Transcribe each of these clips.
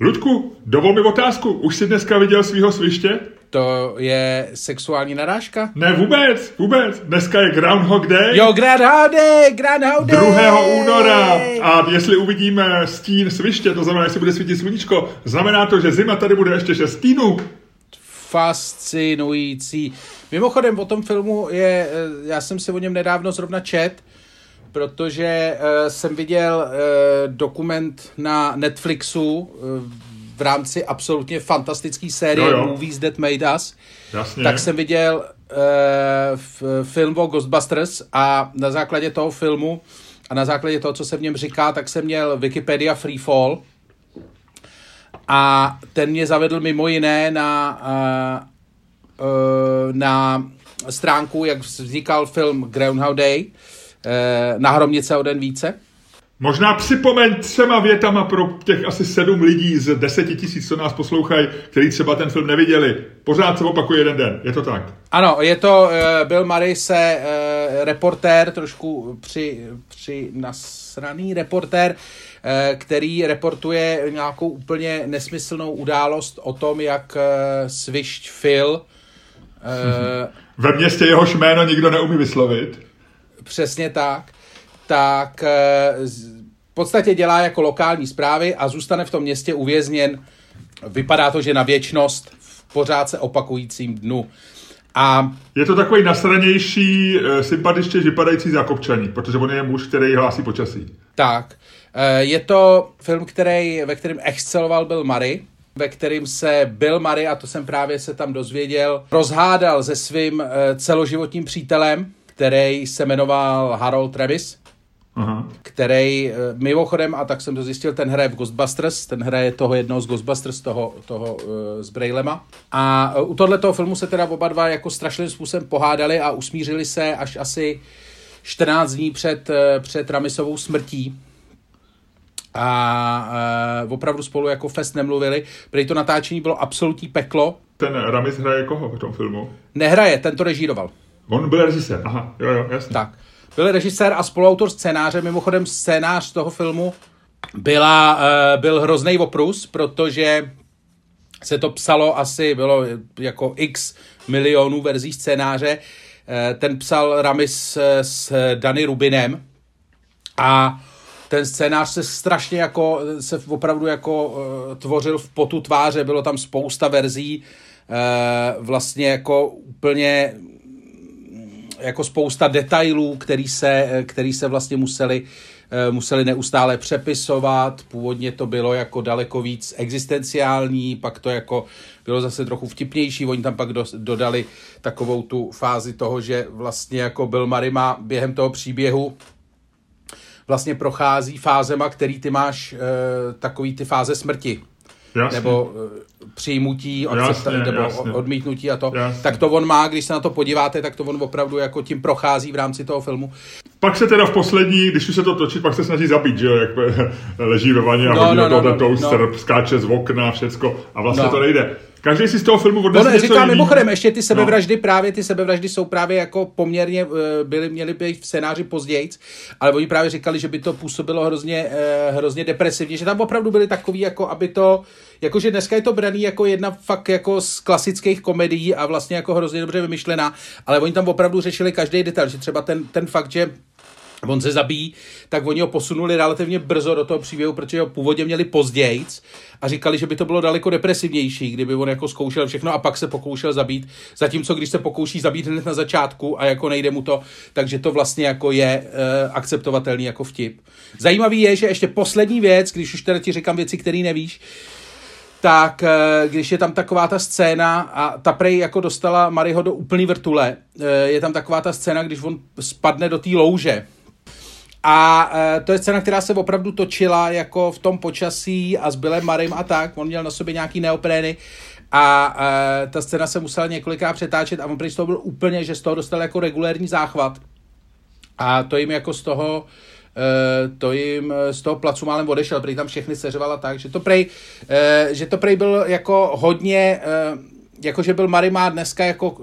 Ludku, dovol mi otázku. Už jsi dneska viděl svého sviště? To je sexuální narážka? Ne, vůbec, vůbec. Dneska je Groundhog Day. Jo, Groundhog Day, Groundhog Day. 2. února. A jestli uvidíme stín sviště, to znamená, jestli bude svítit sluníčko, znamená to, že zima tady bude ještě 6 stínů. Fascinující. Mimochodem, o tom filmu je, eh, já jsem si o něm nedávno zrovna čet, protože uh, jsem viděl uh, dokument na Netflixu uh, v rámci absolutně fantastické série jo, jo. Movies That Made Us. Jasně. Tak jsem viděl uh, film o Ghostbusters a na základě toho filmu a na základě toho, co se v něm říká, tak jsem měl Wikipedia Freefall a ten mě zavedl mimo jiné na, uh, uh, na stránku, jak vznikal film Groundhog Day, Eh, na Hromnice o den více? Možná připomeň třema větama pro těch asi sedm lidí z deseti tisíc, co nás poslouchají, kteří třeba ten film neviděli. Pořád se opakuje jeden den, je to tak? Ano, je to uh, Bill Murray se uh, reportér, trošku při, při nasraný reportér, uh, který reportuje nějakou úplně nesmyslnou událost o tom, jak uh, svišť Phil uh, Ve městě jehož jméno nikdo neumí vyslovit přesně tak, tak eh, v podstatě dělá jako lokální zprávy a zůstane v tom městě uvězněn. Vypadá to, že na věčnost v pořád se opakujícím dnu. A je to takový nasranější, eh, sympatičně vypadající zákopčaní, protože on je muž, který hlásí počasí. Tak. Eh, je to film, který, ve kterém exceloval Bill Murray, ve kterým se Bill Murray, a to jsem právě se tam dozvěděl, rozhádal se svým celoživotním přítelem, který se jmenoval Harold Travis, Aha. který eh, mimochodem, a tak jsem to zjistil, ten hraje v Ghostbusters, ten hraje toho jednoho z Ghostbusters, toho, toho uh, s Brailema. A uh, u tohoto filmu se teda oba dva jako strašným způsobem pohádali a usmířili se až asi 14 dní před, před Ramisovou smrtí. A uh, opravdu spolu jako fest nemluvili. Prý to natáčení bylo absolutní peklo. Ten Ramis hraje koho v tom filmu? Nehraje, ten to režíroval. On byl režisér, aha, jo, jo, jasně. Tak. Byl režisér a spoluautor scénáře, mimochodem scénář toho filmu byla, uh, byl hrozný oprus, protože se to psalo asi, bylo jako x milionů verzí scénáře. Uh, ten psal Ramis s Dany Rubinem a ten scénář se strašně jako, se opravdu jako uh, tvořil v potu tváře, bylo tam spousta verzí, uh, vlastně jako úplně jako spousta detailů, který se, který se vlastně museli, eh, museli neustále přepisovat. Původně to bylo jako daleko víc existenciální, pak to jako bylo zase trochu vtipnější. Oni tam pak do, dodali takovou tu fázi toho, že vlastně jako Murray má během toho příběhu vlastně prochází fázema, který ty máš, e, takový ty fáze smrti. Jasně. nebo uh, přijmutí, jasně, nebo jasně. odmítnutí a to, jasně. tak to on má, když se na to podíváte, tak to on opravdu jako tím prochází v rámci toho filmu. Pak se teda v poslední, když už se to točí, pak se snaží zabít, že jo, jak leží ve vaně a no, hodí no, no, no, toaster, no. skáče z okna, všecko a vlastně no. to nejde. Každý si z toho filmu odnese no, říkám mimochodem, ještě ty sebevraždy no. právě, ty sebevraždy jsou právě jako poměrně, eh, byly, měly být v scénáři později, ale oni právě říkali, že by to působilo hrozně, eh, hrozně depresivně, že tam opravdu byly takový, jako aby to, jakože dneska je to braný jako jedna fakt jako z klasických komedií a vlastně jako hrozně dobře vymyšlená, ale oni tam opravdu řešili každý detail, že třeba ten, ten fakt, že on se zabíjí, tak oni ho posunuli relativně brzo do toho příběhu, protože ho původně měli později a říkali, že by to bylo daleko depresivnější, kdyby on jako zkoušel všechno a pak se pokoušel zabít. Zatímco když se pokouší zabít hned na začátku a jako nejde mu to, takže to vlastně jako je e, akceptovatelný jako vtip. Zajímavý je, že ještě poslední věc, když už teda ti říkám věci, které nevíš, tak eh, když je tam taková ta scéna a ta prej jako dostala Mariho do úplný vrtule, eh, je tam taková ta scéna, když on spadne do té louže, a uh, to je scéna, která se opravdu točila jako v tom počasí a s Billem Marim a tak. On měl na sobě nějaký neoprény a uh, ta scéna se musela několikrát přetáčet a on z toho byl úplně, že z toho dostal jako regulérní záchvat. A to jim jako z toho Uh, to jim z toho placu málem odešel, prý tam všechny seřvala tak, že to prej, uh, že to prej byl jako hodně, uh, jako že byl Mary má dneska jako,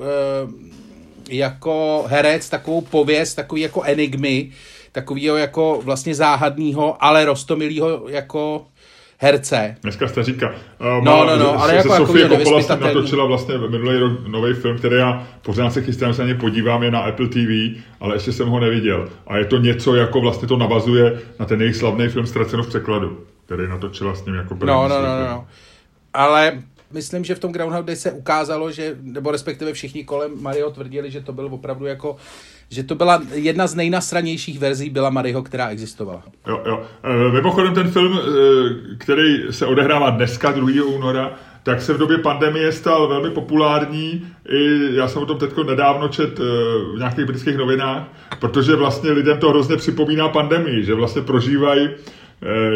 jako herec takovou pověst, takový jako enigmy, takového jako vlastně záhadného, ale rostomilého jako herce. Dneska jste říká. Uh, no, no, no, ale se, jako, Sofie Coppola s natočila vlastně minulý rok nový film, který já pořád se chystám, se na ně podívám, je na Apple TV, ale ještě jsem ho neviděl. A je to něco, jako vlastně to navazuje na ten jejich slavný film Ztraceno v překladu, který natočila s ním jako No, no, no, no. Ale myslím, že v tom Groundhog Day se ukázalo, že, nebo respektive všichni kolem Mario tvrdili, že to byl opravdu jako že to byla jedna z nejnasranějších verzí byla Maryho, která existovala. Jo, jo. E, mimochodem ten film, e, který se odehrává dneska, 2. února, tak se v době pandemie stal velmi populární. I já jsem o tom teď nedávno čet e, v nějakých britských novinách, protože vlastně lidem to hrozně připomíná pandemii, že vlastně prožívají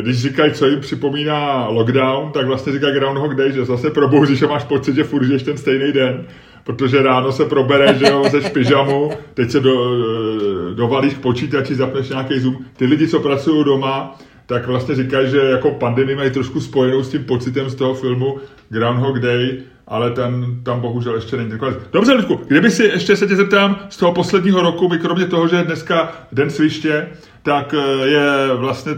když říkají, co jim připomíná lockdown, tak vlastně říkají Groundhog Day, že zase probouzíš a máš pocit, že furt žiješ ten stejný den protože ráno se probere, že jo, ze pyžamu, teď se do, dovalíš k počítači, zapneš nějaký Zoom. Ty lidi, co pracují doma, tak vlastně říkají, že jako pandemii mají trošku spojenou s tím pocitem z toho filmu Groundhog Day, ale ten tam bohužel ještě není konec. Dobře, Ludku, kdyby si ještě se tě zeptám z toho posledního roku, by kromě toho, že je dneska Den sviště, tak eh, je vlastně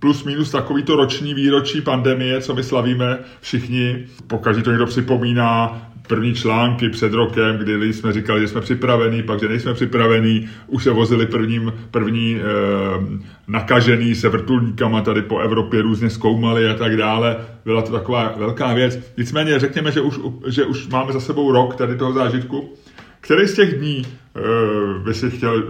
plus minus takovýto roční výročí pandemie, co my slavíme všichni. Pokaždé to někdo připomíná, první články před rokem, kdy jsme říkali, že jsme připravení, pak, že nejsme připravení, už se vozili prvním, první e, nakažený se vrtulníkama tady po Evropě, různě zkoumali a tak dále. Byla to taková velká věc. Nicméně řekněme, že už, že už máme za sebou rok tady toho zážitku. Který z těch dní e, by si chtěl,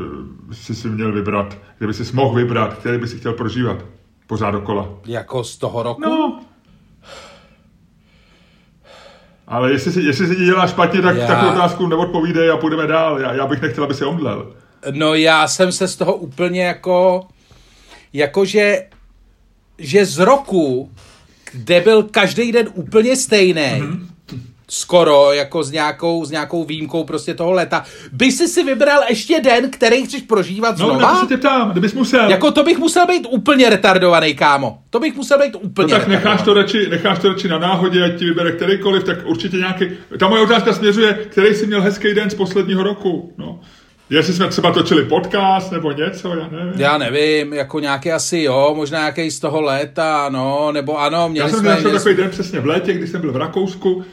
si si měl vybrat, kdyby si mohl vybrat, který by si chtěl prožívat pořád dokola? Jako z toho roku? No, ale jestli si, jestli si dělá špatně, tak já... takovou otázku neodpovídej a půjdeme dál. Já, já bych nechtěl, aby se omdlel. No já jsem se z toho úplně jako, jakože, že z roku, kde byl každý den úplně stejný, mm-hmm skoro, jako s nějakou, s nějakou výjimkou prostě toho leta. By si si vybral ještě den, který chceš prožívat no, znova? No, se tě ptám, kdybys musel. Jako to bych musel být úplně retardovaný, kámo. To bych musel být úplně No tak necháš to, radši, necháš to radši na náhodě, ať ti vybere kterýkoliv, tak určitě nějaký... Ta moje otázka směřuje, který jsi měl hezký den z posledního roku, no. Jestli jsme třeba točili podcast nebo něco, já nevím. Já nevím, jako nějaký asi jo, možná nějaký z toho léta, no, nebo ano, měli já jsem jsme... Já jsem takový den přesně v létě, když jsem byl v Rakousku,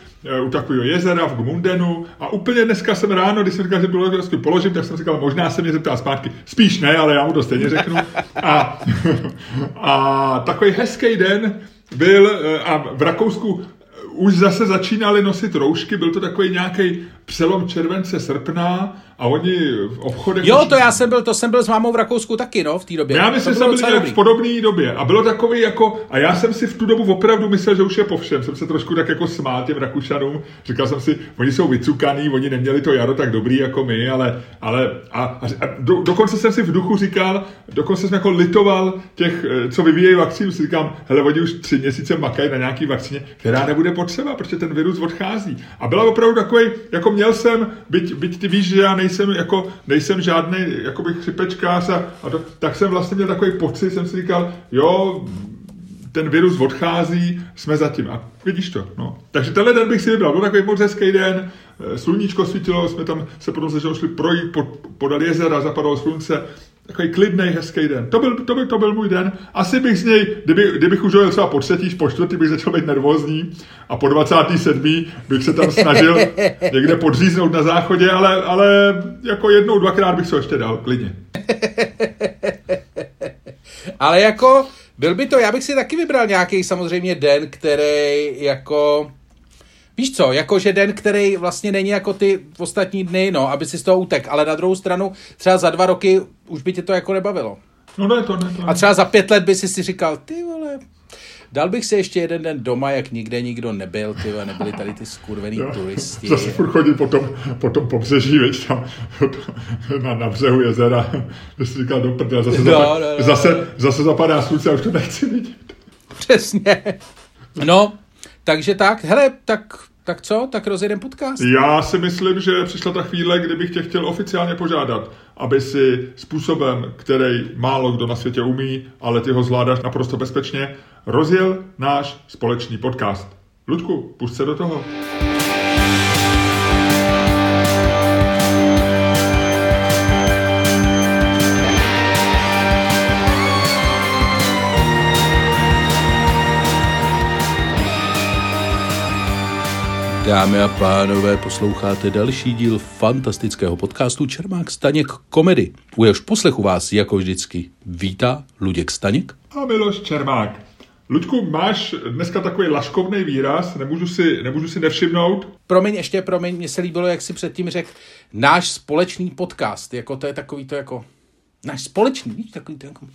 u takového jezera v Gmundenu a úplně dneska jsem ráno, když jsem říkal, že bylo položím, tak jsem říkal, možná se mě zeptá zpátky. Spíš ne, ale já mu to stejně řeknu. A, a takový hezký den byl eh, a v Rakousku už zase začínali nosit roušky, byl to takový nějaký přelom července, srpna a oni v obchodech... Jo, to já jsem byl, to jsem byl s mámou v Rakousku taky, no, v té době. Já myslím, že jsem byl v podobné době. A bylo takový jako, a já jsem si v tu dobu opravdu myslel, že už je po všem, jsem se trošku tak jako smál těm Rakušanům, říkal jsem si, oni jsou vycukaný, oni neměli to jaro tak dobrý jako my, ale, ale a, a, do, dokonce jsem si v duchu říkal, dokonce jsem jako litoval těch, eh, co vyvíjejí vakcínu, si říkám, hele, oni už tři měsíce makají na nějaký vakcíně, která nebude potřeba, protože ten virus odchází. A byla opravdu takový, jako měl jsem, byť, byť ty víš, že já nejsem, jako, nejsem žádný jakoby chřipečkář a, a to, tak jsem vlastně měl takový pocit, jsem si říkal, jo, ten virus odchází, jsme zatím. A vidíš to. No. Takže tenhle den bych si vybral. Byl takový moc hezký den, eh, sluníčko svítilo, jsme tam se potom se šli projít pod, podal jezera, zapadalo slunce takový klidný, hezký den. To byl, to, byl, to byl můj den. Asi bych z něj, kdyby, kdybych už jel třeba po třetí, po čtvrtý, bych začal být nervózní a po 27. bych se tam snažil někde podříznout na záchodě, ale, ale jako jednou, dvakrát bych se ještě dal, klidně. ale jako, byl by to, já bych si taky vybral nějaký samozřejmě den, který jako Víš co, jakože den, který vlastně není jako ty ostatní dny, no, aby si z toho utek, ale na druhou stranu třeba za dva roky už by tě to jako nebavilo. No ne, to ne, to ne. A třeba za pět let by si si říkal, ty vole, Dal bych si ještě jeden den doma, jak nikde nikdo nebyl, ty nebyli tady ty skurvený jo, turisti. Zase furt chodí po tom, po tom pobřeží, veď tam na, na břehu jezera, že si říkal do prdele, zase, no, zapad, no, no, zase, zase zapadá slunce a už to nechci vidět. Přesně. No, takže tak, hele, tak tak co? Tak rozjedem podcast? Já si myslím, že přišla ta chvíle, kdybych tě chtěl oficiálně požádat, aby si způsobem, který málo kdo na světě umí, ale ty ho zvládáš naprosto bezpečně, rozjel náš společný podcast. Ludku, pust se do toho. Dámy a pánové, posloucháte další díl fantastického podcastu Čermák Staněk komedy. U jehož poslechu vás jako vždycky vítá Luděk Staněk a Miloš Čermák. Luďku, máš dneska takový laškovný výraz, nemůžu si, nemůžu si nevšimnout. Promiň, ještě promiň, mně se líbilo, jak si předtím řekl, náš společný podcast, jako to je takový to jako, náš společný, víš, takový to jako,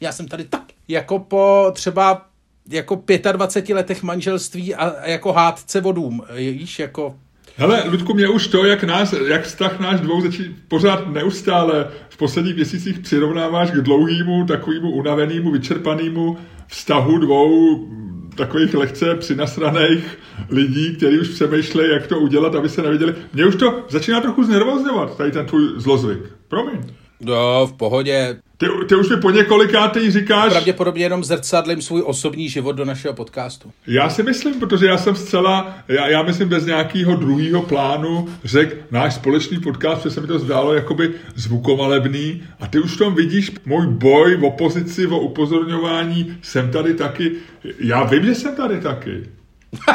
já jsem tady tak, jako po třeba jako 25 letech manželství a, a jako hádce vodům, víš, jako... Hele, Ludku, mě už to, jak, nás, jak vztah náš dvou začí pořád neustále v posledních měsících přirovnáváš k dlouhému, takovému unavenému, vyčerpanému vztahu dvou takových lehce přinasraných lidí, kteří už přemýšlejí, jak to udělat, aby se neviděli. Mě už to začíná trochu znervozňovat, tady ten tvůj zlozvyk. Promiň. No, v pohodě. Ty, ty už mi po několikátý říkáš... Pravděpodobně jenom zrcadlím svůj osobní život do našeho podcastu. Já si myslím, protože já jsem zcela, já, já myslím bez nějakého druhého plánu řekl náš společný podcast, protože se mi to zdálo jakoby zvukomalebný a ty už v tom vidíš můj boj v opozici, o upozorňování, jsem tady taky, já vím, že jsem tady taky.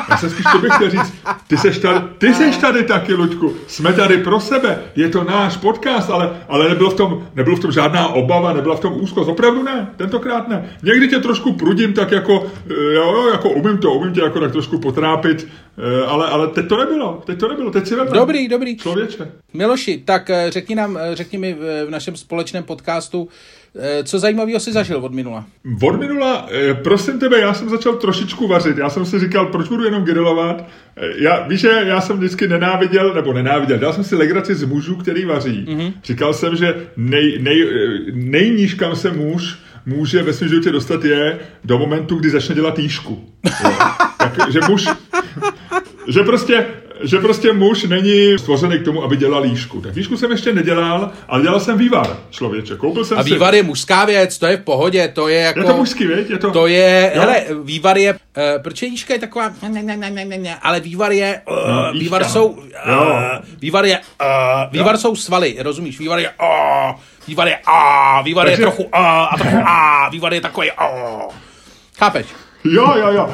Já jsem spíš tobě chtěl říct, ty seš tady, ty seš tady taky, Luďku. Jsme tady pro sebe, je to náš podcast, ale, ale nebylo, v tom, nebylo v tom žádná obava, nebyla v tom úzkost. Opravdu ne, tentokrát ne. Někdy tě trošku prudím, tak jako, eh, jo, jako umím to, umím tě jako tak trošku potrápit, eh, ale, ale teď to nebylo, teď to nebylo, teď si veme. Dobrý, dobrý. Člověče. Miloši, tak eh, řekni nám, řekni mi v našem společném podcastu, co zajímavého si zažil od minula? Od minula, eh, prosím tebe, já jsem začal trošičku vařit. Já jsem si říkal, proč budu jenom grilovat? Eh, já, víš, že já jsem vždycky nenáviděl, nebo nenáviděl, dal jsem si legraci z mužů, který vaří. Mm-hmm. Říkal jsem, že nej, nej, nejníž, kam se muž může ve svém životě dostat je do momentu, kdy začne dělat jížku. tak, že muž, že prostě že prostě muž není stvořený k tomu, aby dělal líšku. Tak líšku jsem ještě nedělal, ale dělal jsem vývar, člověče. Koupil jsem A vývar si... je mužská věc, to je v pohodě, to je jako... Je to mužský, věc? Je to... To je, jo? hele, vývar je, uh, protože líška je taková, ne, ne, ne, ne, ne, ne, ale vývar je, uh, no, vývar jsou, uh, vývar je, uh, vývar jo. jsou svaly, rozumíš, vývar je, uh, vývar je, uh, vývar Takže... je trochu, uh, a trochu, uh, vývar je takový, uh. Chápeš? Jo, jo, jo.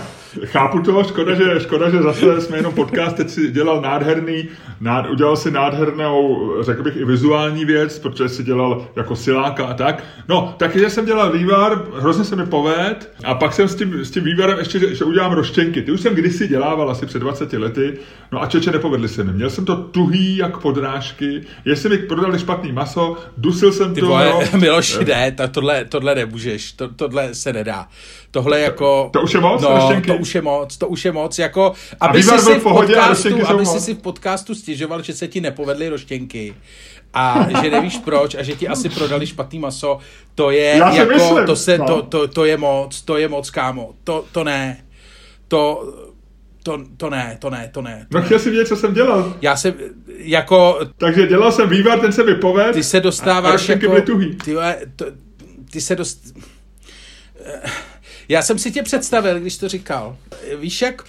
Chápu to, škoda že, škoda, že zase jsme jenom podcast, teď si dělal nádherný, nád, udělal si nádhernou, řekl bych, i vizuální věc, protože si dělal jako siláka a tak. No, takže jsem dělal vývar, hrozně se mi poved a pak jsem s tím, s tím vývarem ještě, že, že udělám roštěnky. Ty už jsem kdysi dělával asi před 20 lety, no a čeče nepovedli se mi. Měl jsem to tuhý jak podrážky, jestli mi prodali špatný maso, dusil jsem Ty to. Vole, no. Miloši, ne, tohle, tohle nemůžeš, to, tohle se nedá. Tohle jako... To, to už je moc, no, to už je moc, to už je moc, jako, aby si si v podcastu, aby si si v podcastu stěžoval, že se ti nepovedly roštěnky a že nevíš proč a že ti asi prodali špatný maso, to je Já jako, myslím, to, se, no. to, to, to, je moc, to je moc, kámo, to, to ne, to, to, to ne, to ne, to ne. To no chtěl si vědět, co jsem dělal. Já jsem, jako... Takže dělal jsem vývar, ten se vypoved. Ty se dostáváš a jako... Ty, ty se dost... Já jsem si tě představil, když to říkal. Víš jak?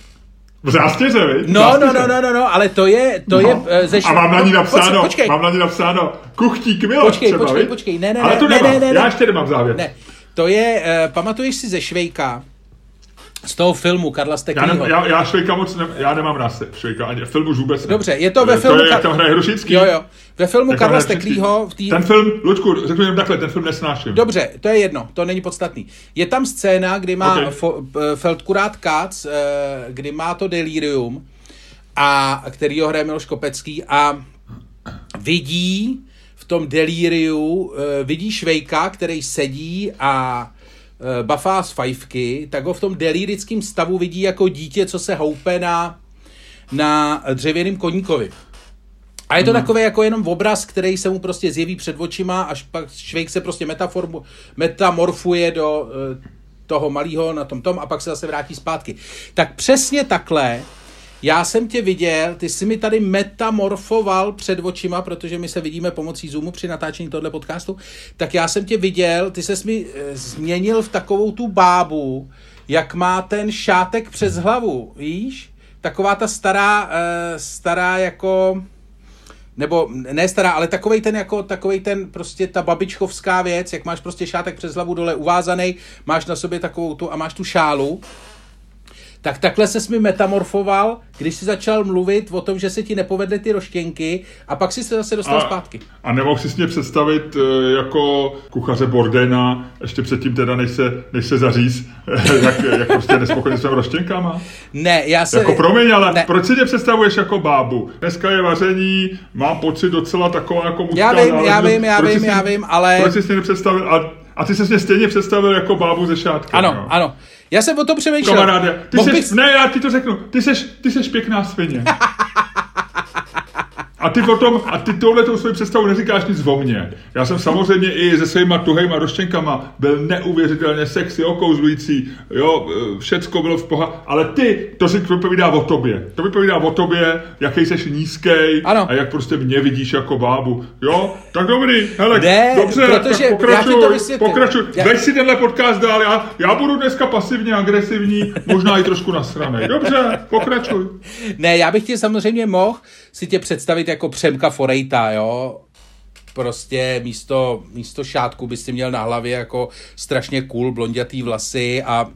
V zástěře, viď? No, no, no, no, no, no, ale to je, to no. je ze A mám na ní napsáno, počkej, počkej. mám na ní napsáno, kuchtík Miloš Počkej, třeba, počkej, viď? počkej, ne, ne, ale to ne, nemám. ne, ne, já ještě nemám závěr. Ne, to je, uh, pamatuješ si ze Švejka, z toho filmu Karla Steklýho. Já, ne, já, já Švejka moc ne, já nemám se, Švejka, ani filmu už vůbec ne. Dobře, je to ve filmu... To je, jak tam hraje Hrušický. Jo, jo. Ve filmu Karla Steklýho... Tý... Ten film, Luďku, řeknu jen takhle, ten film nesnáším. Dobře, to je jedno, to není podstatný. Je tam scéna, kdy má okay. fo, Feldkurát Katz, kdy má to delirium, a který ho hraje Miloš Kopecký a vidí v tom delíriu, vidí Švejka, který sedí a bafá z fajfky, tak ho v tom delirickém stavu vidí jako dítě, co se houpe na, na dřevěném koníkovi. A je to hmm. takový jako jenom obraz, který se mu prostě zjeví před očima, až pak Švejk se prostě metaformu, metamorfuje do uh, toho malého na tom tom a pak se zase vrátí zpátky. Tak přesně takhle já jsem tě viděl, ty jsi mi tady metamorfoval před očima, protože my se vidíme pomocí Zoomu při natáčení tohle podcastu, tak já jsem tě viděl, ty ses mi e, změnil v takovou tu bábu, jak má ten šátek přes hlavu, víš? Taková ta stará, e, stará jako nebo ne stará, ale takovej ten jako, takovej ten prostě ta babičkovská věc, jak máš prostě šátek přes hlavu dole uvázaný, máš na sobě takovou tu a máš tu šálu, Tak takhle se mi metamorfoval, když si začal mluvit o tom, že se ti nepovedly ty roštěnky a pak si se zase dostal a, zpátky. A nemohl si mě představit eh, jako kuchaře Bordena, ještě předtím teda, než se, než se zaříz, jak, jak prostě nespokojený s těmi roštěnkama? Ne, já se... Jako promiň, ale ne. proč si tě představuješ jako bábu? Dneska je vaření, mám pocit docela taková jako mužská Já vím, já vím, já vím, já vím, ale... Proč jsi si nepředstavil? A, a ty jsi mě stejně představil jako bábu ze šátkem. Ano, jo? ano. Já jsem o tom přemýšlel. Kamaráde, ty seš, bys... ne, já ti to řeknu, ty seš, ty seš pěkná svině. A ty potom, a ty tohle tou svoji představu neříkáš nic o mně. Já jsem samozřejmě i se svýma tuhejma roštěnkama byl neuvěřitelně sexy, okouzlující, jo, všecko bylo v poha, ale ty, to si vypovídá o tobě. To vypovídá o tobě, jaký jsi nízký a jak prostě mě vidíš jako bábu. Jo, tak dobrý, hele, ne, dobře, protože tak pokračuj, já pokračuj. Já... Veď si tenhle podcast dál, já, já budu dneska pasivně agresivní, možná i trošku nasranej. Dobře, pokračuj. Ne, já bych ti samozřejmě mohl si tě představit jako Přemka Forejta, jo, prostě místo, místo šátku by si měl na hlavě jako strašně cool blondětý vlasy a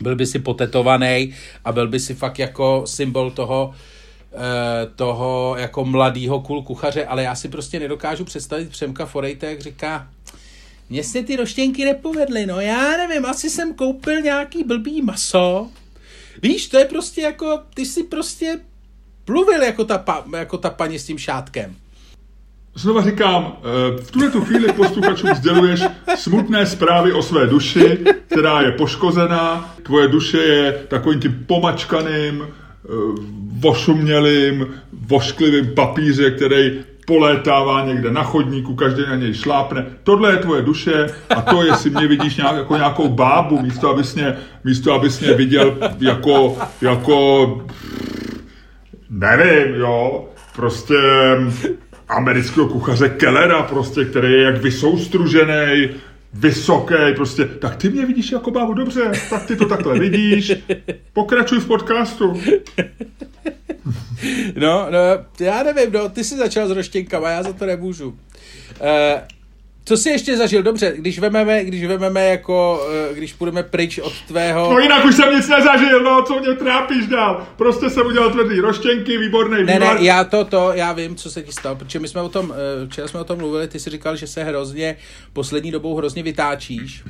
byl by si potetovaný a byl by si fakt jako symbol toho, eh, toho jako mladýho cool kuchaře, ale já si prostě nedokážu představit Přemka Forejta, jak říká, mně se ty roštěnky nepovedly, no já nevím, asi jsem koupil nějaký blbý maso. Víš, to je prostě jako, ty si prostě pluvil jako ta, pa, jako ta paní s tím šátkem. Znova říkám, eh, v tuhle tu chvíli posluchačům sděluješ smutné zprávy o své duši, která je poškozená. Tvoje duše je takovým tím pomačkaným, eh, vošumělým, vošklivým papíře, který polétává někde na chodníku, každý na něj šlápne. Tohle je tvoje duše a to, jestli mě vidíš nějak, jako nějakou bábu, místo abys mě, místo abys mě viděl jako, jako nevím, jo, prostě amerického kuchaře Kellera, prostě, který je jak vysoustružený, vysoký, prostě, tak ty mě vidíš jako bábu, dobře, tak ty to takhle vidíš, pokračuj v podcastu. No, no, já nevím, no, ty jsi začal s roštěnkama, já za to nemůžu. Uh, co jsi ještě zažil? Dobře, když vememe, když vememe jako, eh, když půjdeme pryč od tvého... No jinak už jsem nic nezažil, no, co mě trápíš dál? Prostě jsem udělal tvrdý roštěnky, výborný Ne, vývar. ne, já to, to, já vím, co se ti stalo, protože my jsme o tom, eh, včera jsme o tom mluvili, ty jsi říkal, že se hrozně, poslední dobou hrozně vytáčíš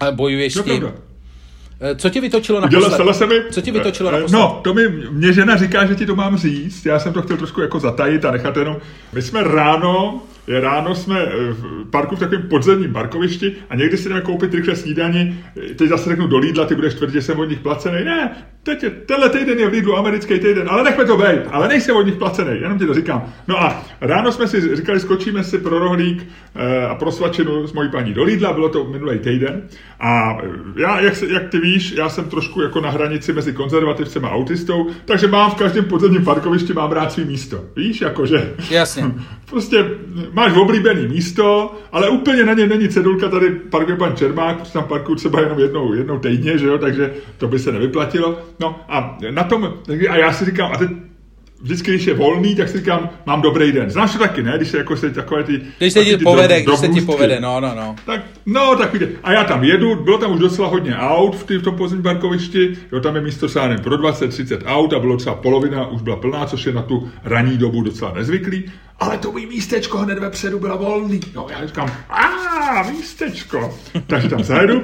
a bojuješ s tím. Pravda. Eh, co ti vytočilo na posled... se mi... Co ti vytočilo na No, to mi, mě žena říká, že ti to mám říct. Já jsem to chtěl trošku jako zatajit a nechat jenom. My jsme ráno ráno jsme eh, v parku v takovém podzemním parkovišti a někdy si jdeme koupit rychle snídani. Teď zase řeknu do Lidla, ty budeš tvrdit, že jsem od nich placený. Ne, teď je, tenhle týden je v Lidlu americký týden, ale nechme to být, ale nejsem od nich placený, jenom ti to říkám. No a ráno jsme si říkali, skočíme si pro rohlík eh, a pro svačinu s mojí paní do Lidla, bylo to minulý týden. A já, jak, jak ty víš, já jsem trošku jako na hranici mezi konzervativcem a autistou, takže mám v každém podzemním parkovišti mám rád svý místo. Víš, jakože... Jasně. prostě máš oblíbený místo, ale úplně na něm není cedulka, tady parkuje pan Čermák, protože tam parkuju třeba jenom jednou, jednou týdně, že jo, takže to by se nevyplatilo. No a na tom, a já si říkám, a teď vždycky, když je volný, tak si říkám, mám dobrý den. Znáš to taky, ne? Když se jako se takové ty... Když se ti povede, když se ti povede, no, no, no. Tak, no, tak vidě. A já tam jedu, bylo tam už docela hodně aut v, tý, v tom podzemním parkovišti, jo, tam je místo sánem pro 20-30 aut a bylo třeba polovina už byla plná, což je na tu ranní dobu docela nezvyklý. Ale to mý místečko hned vepředu bylo volný. No, já říkám, a místečko. Takže tam zajedu,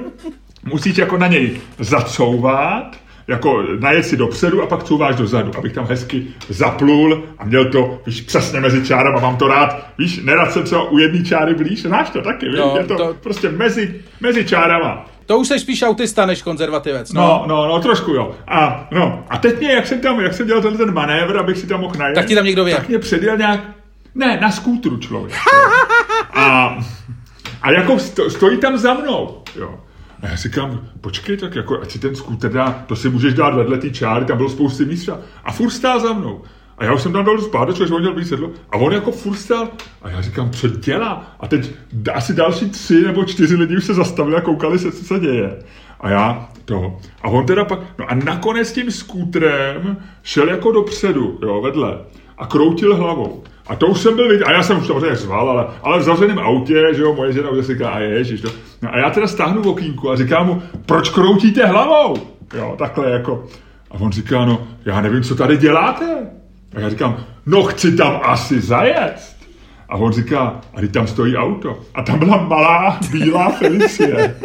musíš jako na něj zacouvat, jako najet si dopředu a pak couváš dozadu, abych tam hezky zaplul a měl to, víš, přesně mezi čárama, mám to rád, víš, nerad jsem třeba u jedné čáry blíž, znáš to taky, víš, no, je to, to, prostě mezi, mezi čárama. To už jsi spíš autista než konzervativec, no. No, no, no trošku jo. A, no, a teď mě, jak jsem tam, jak jsem dělal ten, ten manévr, abych si tam mohl najet, tak ti tam někdo Tak mě předjel nějak, ne, na skútru člověk. a, a jako stojí tam za mnou, jo. A já si říkám, počkej, tak jako, ať si ten skúter dá, to si můžeš dát vedle té čáry, tam bylo spousty místa. A furt stál za mnou. A já už jsem tam dal zpátečku, že on měl sedlo. A on jako furt stál. A já říkám, co dělá? A teď asi další tři nebo čtyři lidi už se zastavili a koukali se, co se děje. A já to. A on teda pak, no a nakonec tím skútrem šel jako dopředu, jo, vedle. A kroutil hlavou. A to už jsem byl vidět, a já jsem už samozřejmě řval, ale, ale v zavřeném autě, že jo, moje žena už říká, a ježiš, to. No a já teda stáhnu okýnku a říkám mu, proč kroutíte hlavou? jo, takhle jako. A on říká, no, já nevím, co tady děláte. A já říkám, no chci tam asi zajet. A on říká, a tam stojí auto. A tam byla malá bílá Felicie.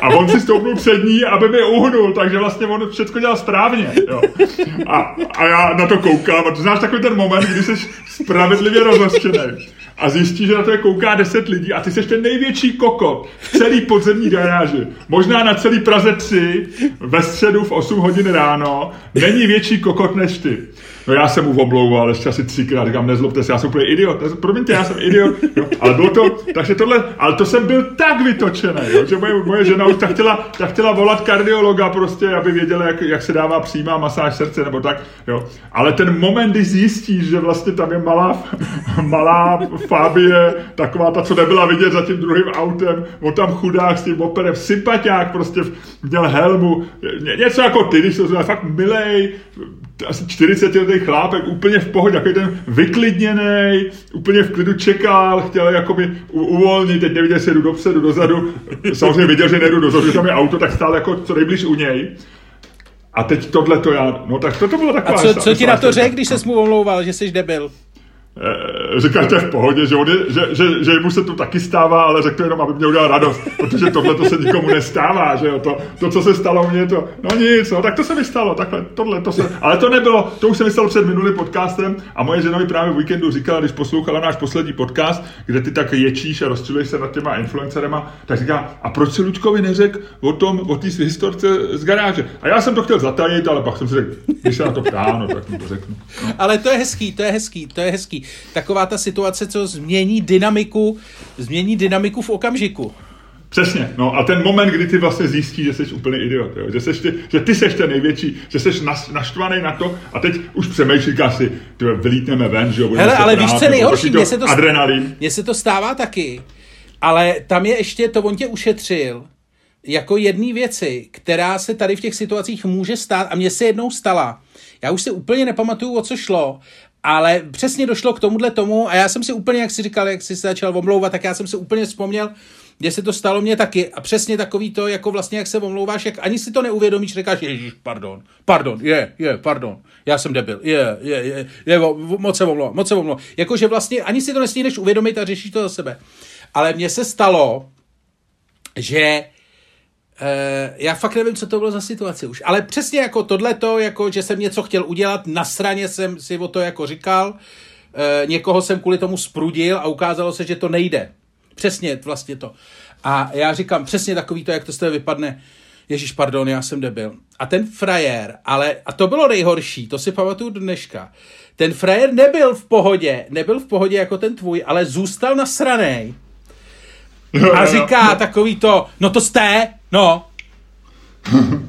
A on si stoupnul před ní, aby mi uhnul, takže vlastně on všechno dělal správně. Jo. A, a já na to koukám a to znáš takový ten moment, kdy jsi spravedlivě rozhořčený a zjistí, že na to je kouká 10 lidí a ty jsi ten největší kokot v celý podzemní garáži. Možná na celý Praze 3 ve středu v 8 hodin ráno není větší kokot než ty. No já jsem mu omlouval ještě asi třikrát, říkám, nezlobte se, já jsem úplně idiot, promiňte, já jsem idiot, jo, ale bylo to, takže tohle, ale to jsem byl tak vytočený, jo, že moje, moje žena už tak chtěla, tak chtěla volat kardiologa prostě, aby věděla, jak, jak se dává přímá masáž srdce nebo tak, jo, ale ten moment, kdy zjistíš, že vlastně tam je malá, malá Fabie, taková ta, co nebyla vidět za tím druhým autem, on tam chudák s tím operem, sympaťák prostě měl helmu, něco jako ty, když to fakt milej, asi 40 letý chlápek, úplně v pohodě, takový ten vyklidněný, úplně v klidu čekal, chtěl jakoby uvolnit, teď neviděl, jestli jdu dopředu, dozadu, samozřejmě viděl, že nejdu dozadu, že tam je auto, tak stál jako co nejblíž u něj. A teď tohle to já, no tak to, to bylo taková... A co, co ti na to řekl, když se mu omlouval, že jsi debil? Eh, říká, že je v pohodě, že, on je, že, že, že mu se to taky stává, ale řekl jenom, aby mě udělal radost, protože tohle to se nikomu nestává, že jo, to, to, co se stalo mně, to, no nic, no, tak to se mi stalo, takhle, tohle, to se, ale to nebylo, to už se mi stalo před minulým podcastem a moje žena mi právě v víkendu říkala, když poslouchala náš poslední podcast, kde ty tak ječíš a rozčiluješ se nad těma influencerema, tak říká, a proč si Lučkovi neřekl o tom, o té historce z garáže? A já jsem to chtěl zatajit, ale pak jsem si řekl, když se na to ptá, no, tak mu to řeknu. No. Ale to je hezký, to je hezký, to je hezký taková ta situace, co změní dynamiku, změní dynamiku v okamžiku. Přesně, no a ten moment, kdy ty vlastně zjistíš, že jsi úplně idiot, jo? Že, seš ty, že ty seš ten největší, že jsi naštvaný na to a teď už přemýšlíš asi, ty vylítneme ven, že jo? Hele, ale víš, co nejhorší, mně se, to, adrenalin. mně se to stává taky, ale tam je ještě, to on tě ušetřil, jako jedné věci, která se tady v těch situacích může stát a mně se jednou stala. Já už si úplně nepamatuju, o co šlo, ale přesně došlo k tomuhle tomu a já jsem si úplně, jak si říkal, jak jsi se začal omlouvat, tak já jsem si úplně vzpomněl, kde se to stalo mně taky. A přesně takový to, jako vlastně, jak se omlouváš, jak ani si to neuvědomíš, říkáš, ježiš, pardon, pardon, je, je, pardon, já jsem debil, je, je, je, je moc se omlouvám, moc se omlouvám. Jakože vlastně ani si to nesmíš uvědomit a řešíš to za sebe. Ale mně se stalo, že Uh, já fakt nevím, co to bylo za situaci už. Ale přesně jako tohleto, jako že jsem něco chtěl udělat, na straně jsem si o to jako říkal, uh, někoho jsem kvůli tomu sprudil a ukázalo se, že to nejde. Přesně vlastně to. A já říkám přesně takový to, jak to z toho vypadne. Ježíš, pardon, já jsem debil. A ten frajer, ale, a to bylo nejhorší, to si pamatuju dneška. Ten frajer nebyl v pohodě, nebyl v pohodě jako ten tvůj, ale zůstal na a říká takový to, no to jste, no.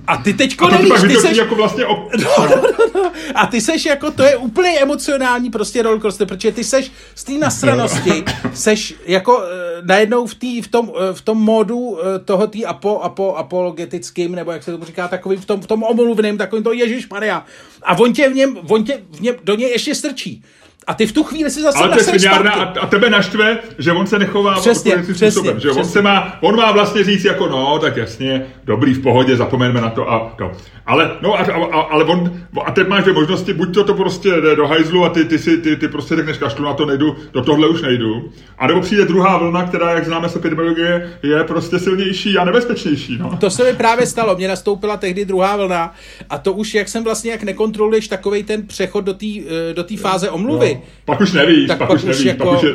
A ty teďko a nevíš, ty seš... Jako vlastně op... no, no, no, no. A ty seš jako, to je úplně emocionální prostě rollercoaster, protože ty seš z té nasranosti, seš jako uh, najednou v, tý, v, tom, uh, v tom módu uh, toho tý apo, apo, apologetickým, nebo jak se tomu říká, takový v tom, v tom omluvném, takovým to Ježíš Maria. A on tě v něm, on tě v něm, do něj ještě strčí. A ty v tu chvíli si zase Ale to je a, a, tebe naštve, že on se nechová přesně, přesně, způsobem. Že přesně. on, se má, on má vlastně říct jako no, tak jasně, dobrý, v pohodě, zapomeňme na to a to. Ale, no, a, a, ale on, a teď máš dvě možnosti, buď to, to prostě jde do hajzlu a ty, ty, si, ty, ty prostě řekneš kašlu na to nejdu, do tohle už nejdu. A nebo přijde druhá vlna, která, jak známe z epidemiologie, je prostě silnější a nebezpečnější. No. To se mi právě stalo, mě nastoupila tehdy druhá vlna a to už, jak jsem vlastně, jak nekontroluješ takový ten přechod do té eh, do fáze omluvy. No. Pak už nevíš, tak pak, pak už nevíš, jako, pak už je,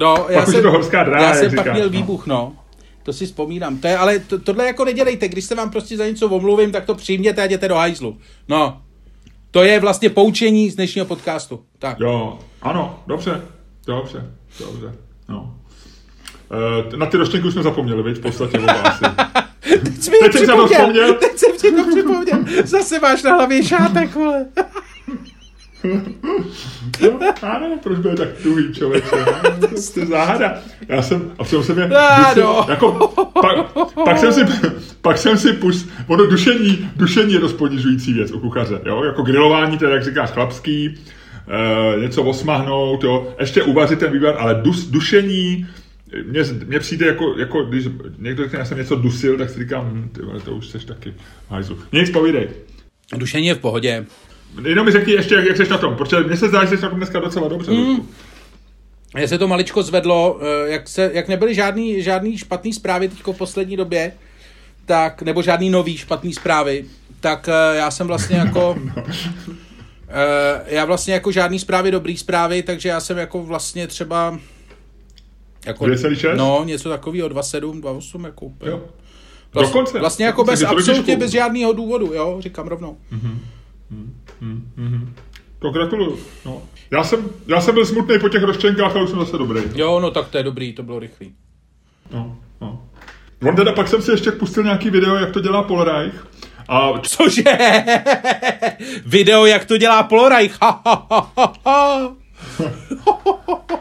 No, já pak jsem, už je to horská dráha, Já jsem pak měl no. výbuch, no. To si vzpomínám. To je, ale to, tohle jako nedělejte. Když se vám prostě za něco omluvím, tak to přijměte a jděte do hajzlu. No. To je vlastně poučení z dnešního podcastu. Tak. Jo, ano, dobře. Dobře, dobře. No. E, na ty roštěnky už jsme zapomněli, viď, v podstatě asi. Teď, jsi Teď jsem to vzpomněl. Teď jsem ti to připomněl. Zase máš na hlavě šátek, vole. No, ano, proč byl tak tuhý člověk? To je záhada. Já jsem, a v jsem je, no. jako, pak, pak, jsem si, pak jsem si pust, ono dušení, dušení je dost ponižující věc u kuchaře, jo, jako grilování, teda jak říkáš, chlapský, e, něco osmahnout, jo, ještě uvařit ten vývar, ale dus, dušení, mně, mně přijde jako, jako když někdo řekne, já jsem něco dusil, tak si říkám, hm, ty to už seš taky hajzlu. Nic, povídej. Dušení je v pohodě. Jenom mi řekni ještě, jak, jsi na tom, protože mně se zdá, že jsi na tom dneska docela dobře. Mm. Já se to maličko zvedlo, eh, jak, se, jak nebyly žádný, žádný špatný zprávy teď v poslední době, tak, nebo žádný nový špatný zprávy, tak eh, já jsem vlastně jako... Eh, já vlastně jako žádný zprávy, dobrý zprávy, takže já jsem jako vlastně třeba... Jako, 2,6? No, něco takového, 2,7, 2,8, jako úplně. Jo. Vlast, Dokonce. Vlastně jako bez, absolutně bez žádného důvodu, jo, říkám rovnou. Mm-hmm. To gratuluju. No. Já, jsem, já jsem byl smutný po těch roštěnkách, ale už jsem zase dobrý. Jo, no tak to je dobrý, to bylo rychlý. No, no. On teda pak jsem si ještě pustil nějaký video, jak to dělá Polreich. A... Cože? video, jak to dělá Polreich.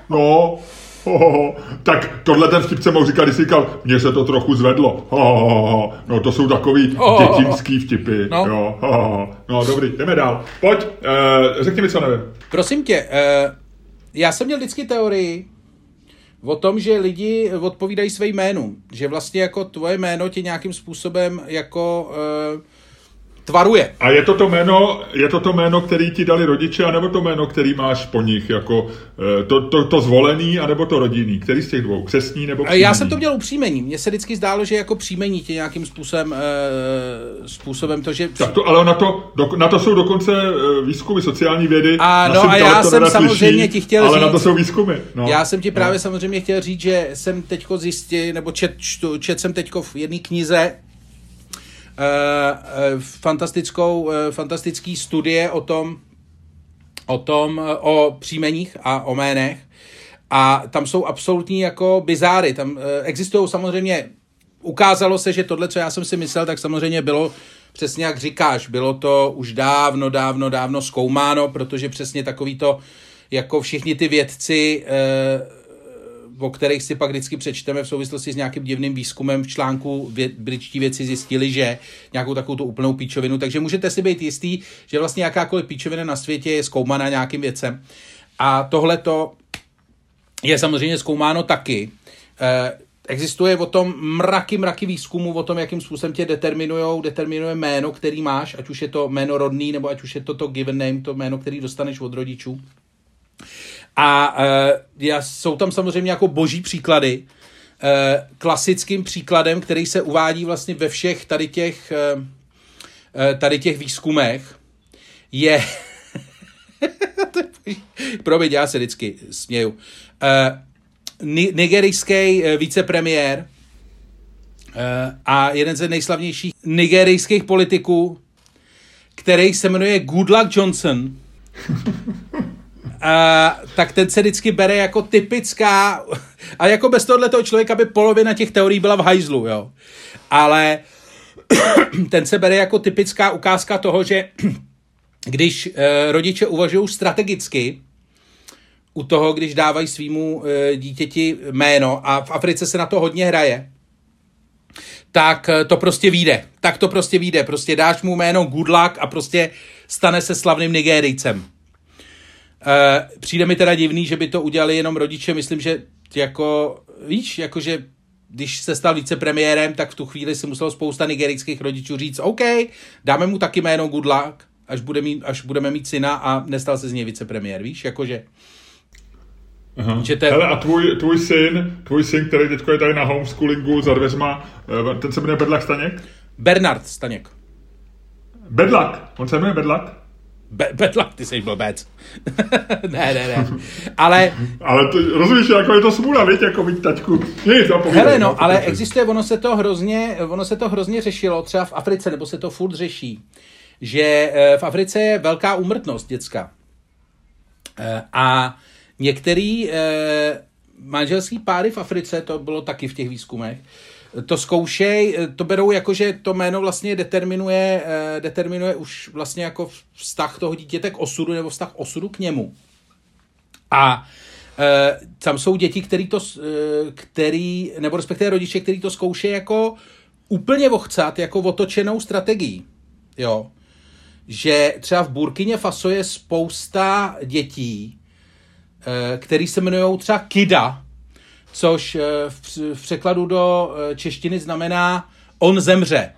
no, ho, ho, ho. tak tohle ten vtipce mohl říkat, když říkal, mně se to trochu zvedlo. Ho, ho, ho. No to jsou takový ho, dětinský vtipy. No. Jo, ho, ho. no dobrý, jdeme dál. Pojď, uh, řekni mi, co nevím. Prosím tě, uh, já jsem měl vždycky teorii, o tom, že lidi odpovídají své jménu. Že vlastně jako tvoje jméno tě nějakým způsobem jako uh, tvaruje. A je to to jméno, je to to jméno, který ti dali rodiče, anebo to jméno, který máš po nich, jako eh, to, to, to zvolený, anebo to rodinný? Který z těch dvou? Křesní nebo příjmení? Já jsem to měl u příjmení. Mně se vždycky zdálo, že jako příjmení tě nějakým způsobem, e, způsobem to, že... Tak to, ale na to, do, na to jsou dokonce eh, výzkumy sociální vědy. A, no, a já jsem samozřejmě ti chtěl ale říct... na to jsou výzkumy. No. Já jsem ti právě no. samozřejmě chtěl říct, že jsem teďko zjistil, nebo čet, čtu, čet jsem teďko v jedné knize Eh, eh, fantastickou, eh, fantastický studie o tom, o tom, o příjmeních a o jménech. A tam jsou absolutní jako bizáry. Tam existují samozřejmě, ukázalo se, že tohle, co já jsem si myslel, tak samozřejmě bylo přesně jak říkáš, bylo to už dávno, dávno, dávno zkoumáno, protože přesně takový to, jako všichni ty vědci, o kterých si pak vždycky přečteme v souvislosti s nějakým divným výzkumem v článku vě, britští věci zjistili, že nějakou takovou tu úplnou píčovinu, takže můžete si být jistý, že vlastně jakákoliv píčovina na světě je zkoumaná nějakým věcem. A tohle to je samozřejmě zkoumáno taky. E, existuje o tom mraky, mraky výzkumu o tom, jakým způsobem tě determinujou, determinuje jméno, který máš, ať už je to jméno rodný, nebo ať už je to to given name, to jméno, který dostaneš od rodičů. A já, jsou tam samozřejmě jako boží příklady. Uh, klasickým příkladem, který se uvádí vlastně ve všech tady těch, uh, tady těch výzkumech, je... Promiň, já se vždycky směju. Uh, nigerijský vicepremiér a jeden ze nejslavnějších nigerijských politiků, který se jmenuje Goodluck Johnson, Uh, tak ten se vždycky bere jako typická, a jako bez toho člověka by polovina těch teorií byla v hajzlu, jo. Ale ten se bere jako typická ukázka toho, že když uh, rodiče uvažují strategicky, u toho, když dávají svýmu uh, dítěti jméno a v Africe se na to hodně hraje, tak to prostě vyjde. Tak to prostě vyjde. Prostě dáš mu jméno Good Luck a prostě stane se slavným Nigérijcem. Uh, přijde mi teda divný, že by to udělali jenom rodiče. Myslím, že jako, víš, jakože když se stal vicepremiérem, tak v tu chvíli si muselo spousta nigerijských rodičů říct, OK, dáme mu taky jméno Good Luck, až, bude mít, až budeme mít syna a nestal se z něj vicepremiér, víš, jakože... Aha. Že te... Hele, a tvůj, tvůj syn, tvůj syn, který teď je tady na homeschoolingu za dveřma, eh, ten se jmenuje Bedlak Staněk? Bernard Staněk. Bedlak, on se jmenuje Bedlak? Be- bedlak, ty jsi blbec. ne, ne, ne. Ale... ale to, rozumíš, jako je to smůla, víš, jako víc tačku. Nic, no, Hele, no, ale existuje, ono se to hrozně, ono se to hrozně řešilo, třeba v Africe, nebo se to furt řeší, že eh, v Africe je velká úmrtnost dětská. Eh, a některý eh, manželský páry v Africe, to bylo taky v těch výzkumech, to zkoušej, to berou jako, že to jméno vlastně determinuje, eh, determinuje už vlastně jako vztah toho dítěte k osudu nebo vztah osudu k němu. A e, tam jsou děti, který to, který, nebo respektive rodiče, který to zkouší jako úplně vochcat, jako otočenou strategii. Jo. Že třeba v Burkině Faso je spousta dětí, e, který se jmenují třeba Kida, což v, v překladu do češtiny znamená on zemře.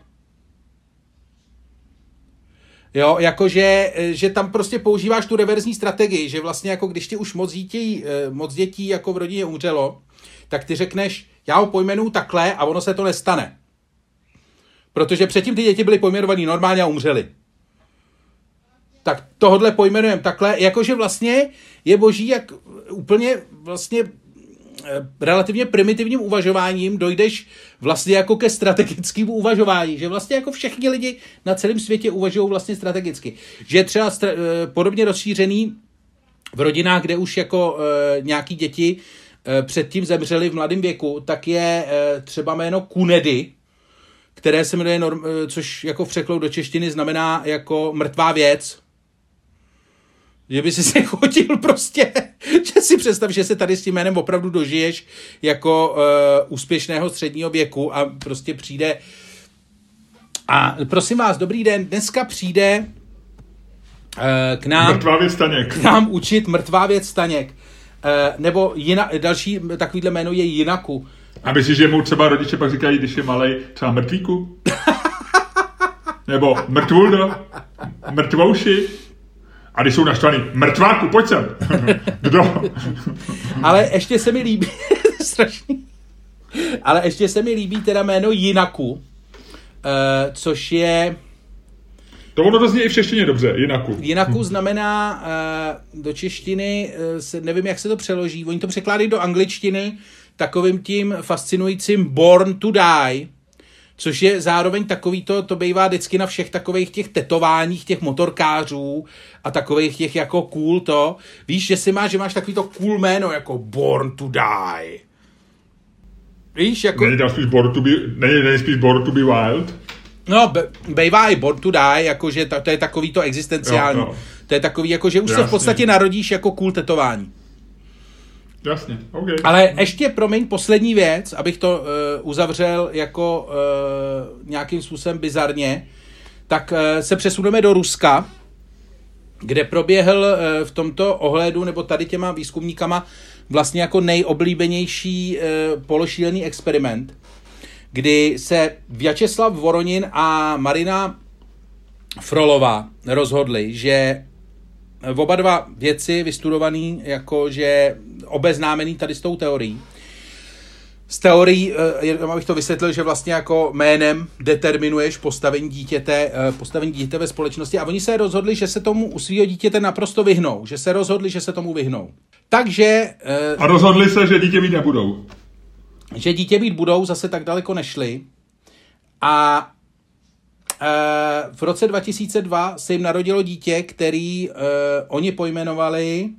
Jo, jakože že tam prostě používáš tu reverzní strategii, že vlastně jako když ti už moc dětí, moc dětí jako v rodině umřelo, tak ty řekneš, já ho pojmenuju takhle a ono se to nestane. Protože předtím ty děti byly pojmenované normálně a umřely. Tak tohle pojmenujeme takhle, jakože vlastně je boží, jak úplně vlastně eh, relativně primitivním uvažováním dojdeš vlastně jako ke strategickému uvažování, že vlastně jako všichni lidi na celém světě uvažují vlastně strategicky. Že třeba stra- eh, podobně rozšířený v rodinách, kde už jako e, nějaký děti e, předtím zemřeli v mladém věku, tak je e, třeba jméno Kunedy, které se jmenuje, norm, eh, což jako v překladu do češtiny znamená jako mrtvá věc. Že by si se chodil prostě, že si představ, že se tady s tím jménem opravdu dožiješ jako uh, úspěšného středního věku a prostě přijde a prosím vás, dobrý den, dneska přijde uh, k nám... Mrtvá věc Staněk. K nám učit mrtvá věc Staněk. Uh, nebo jina, další takovýhle jméno je Jinaku. A myslíš, že mu třeba rodiče pak říkají, když je malý, třeba mrtvíku? Nebo mrtvuldo? Mrtvouši? A když jsou naštvaný, mrtváku, pojď sem. Kdo? Ale ještě se mi líbí, strašný. Ale ještě se mi líbí teda jméno Jinaku, uh, což je... To ono to zní i v češtině dobře, Jinaku. Jinaku znamená uh, do češtiny, uh, se, nevím, jak se to přeloží, oni to překládají do angličtiny, takovým tím fascinujícím Born to Die, což je zároveň takový to, to bývá vždycky na všech takových těch tetováních těch motorkářů a takových těch jako cool to. Víš, že si máš, že máš takový to cool jméno jako Born to Die. Víš, jako... Není tam spíš Born to be, není, není spíš Born to be Wild? No, bývá i Born to Die, jakože to, to je takový to existenciální. Jo, jo. To je takový, jako, že už Jasně. se v podstatě narodíš jako cool tetování. Jasně, okay. Ale ještě, promiň, poslední věc, abych to uh, uzavřel jako uh, nějakým způsobem bizarně, tak uh, se přesuneme do Ruska, kde proběhl uh, v tomto ohledu, nebo tady těma výzkumníkama, vlastně jako nejoblíbenější uh, pološílený experiment, kdy se Vyacheslav Voronin a Marina Frolová rozhodli, že oba dva věci vystudovaný, jakože obeznámený tady s tou teorií. Z teorií, eh, abych to vysvětlil, že vlastně jako jménem determinuješ postavení dítěte, eh, postavení dítěte ve společnosti a oni se rozhodli, že se tomu u svého dítěte naprosto vyhnou, že se rozhodli, že se tomu vyhnou. Takže... Eh, a rozhodli se, že dítě mít nebudou. Že dítě mít budou, zase tak daleko nešli. A v roce 2002 se jim narodilo dítě, který uh, oni pojmenovali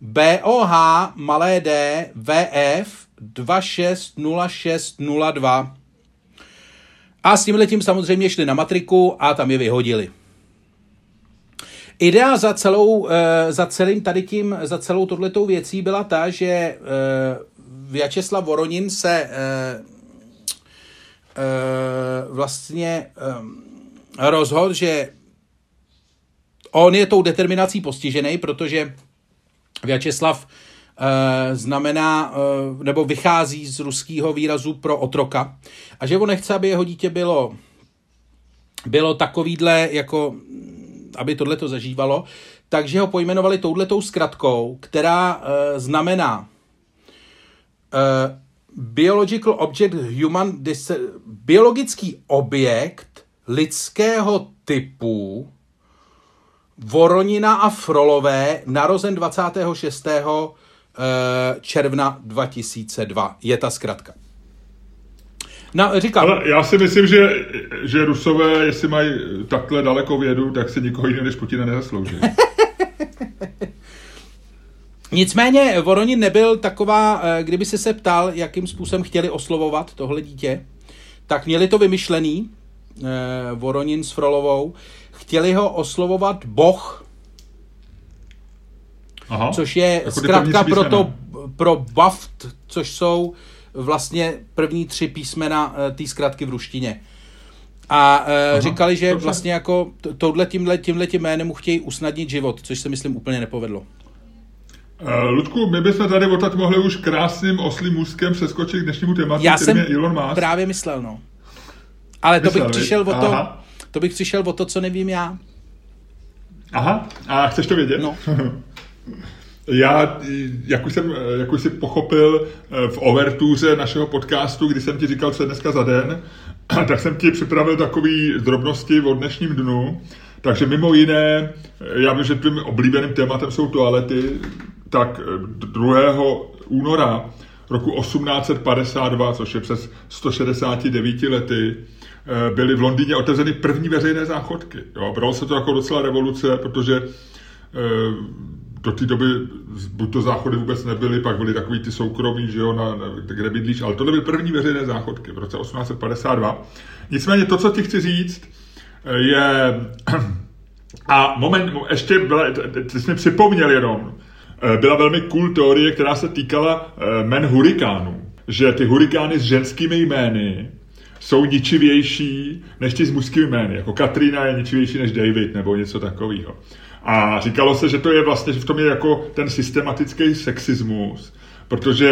BOH malé d VF 260602. A s tím samozřejmě šli na matriku a tam je vyhodili. Idea za, celou, za celým tady tím, za celou tohletou věcí byla ta, že Vyacheslav Voronin se vlastně rozhodl, že on je tou determinací postižený, protože Vyacheslav uh, znamená, uh, nebo vychází z ruského výrazu pro otroka. A že on nechce, aby jeho dítě bylo, bylo takovýhle, jako aby tohle to zažívalo, takže ho pojmenovali touhletou zkratkou, která uh, znamená biological object human biologický objekt lidského typu Voronina a Frolové, narozen 26. Eh, června 2002. Je ta zkratka. No, říkám. Ale já si myslím, že, že Rusové, jestli mají takhle daleko vědu, tak se nikoho jiného než Putina nezaslouží. Nicméně Voronin nebyl taková, eh, kdyby se se ptal, jakým způsobem chtěli oslovovat tohle dítě, tak měli to vymyšlený, Voronin s Frolovou, chtěli ho oslovovat Boh, Aha. což je jako zkrátka pro, to, pro BAFT, což jsou vlastně první tři písmena eh, té zkratky v ruštině. A e, Aha, říkali, že dobře. vlastně jako touhle tímhle, tímhle tím jménem mu chtějí usnadnit život, což se myslím úplně nepovedlo. Uh, Ludku, my bychom tady odtať mohli už krásným oslým můstkem přeskočit k dnešnímu tématu, Já jsem je Elon Musk. právě myslel, no. Ale to bych přišel o to, Aha. to bych přišel o to, co nevím já. Aha, a chceš to vědět? No. Já, jak už, jsem, jak už si pochopil eh, v overtuře našeho podcastu, kdy jsem ti říkal, co je dneska za den, tak jsem ti připravil takový drobnosti o dnešním dnu. Takže mimo jiné, eh, já vím, že tvým oblíbeným tématem jsou toalety, tak eh, 2. února roku 1852, což je přes 169 lety, eh, byly v Londýně otevřeny první veřejné záchodky. Jo, bralo se to jako docela revoluce, protože eh, do té doby buď to záchody vůbec nebyly, pak byly takový ty soukromí, že jo, na, kde bydlíš, ale tohle byly první veřejné záchodky v roce 1852. Nicméně to, co ti chci říct, eh, je... A moment, ještě byla, ty jsi mi připomněl jenom, eh, byla velmi cool teorie, která se týkala eh, men hurikánů. Že ty hurikány s ženskými jmény jsou ničivější než ti s mužskými jmény. Jako Katrina je ničivější než David nebo něco takového. A říkalo se, že to je vlastně, že v tom je jako ten systematický sexismus, protože...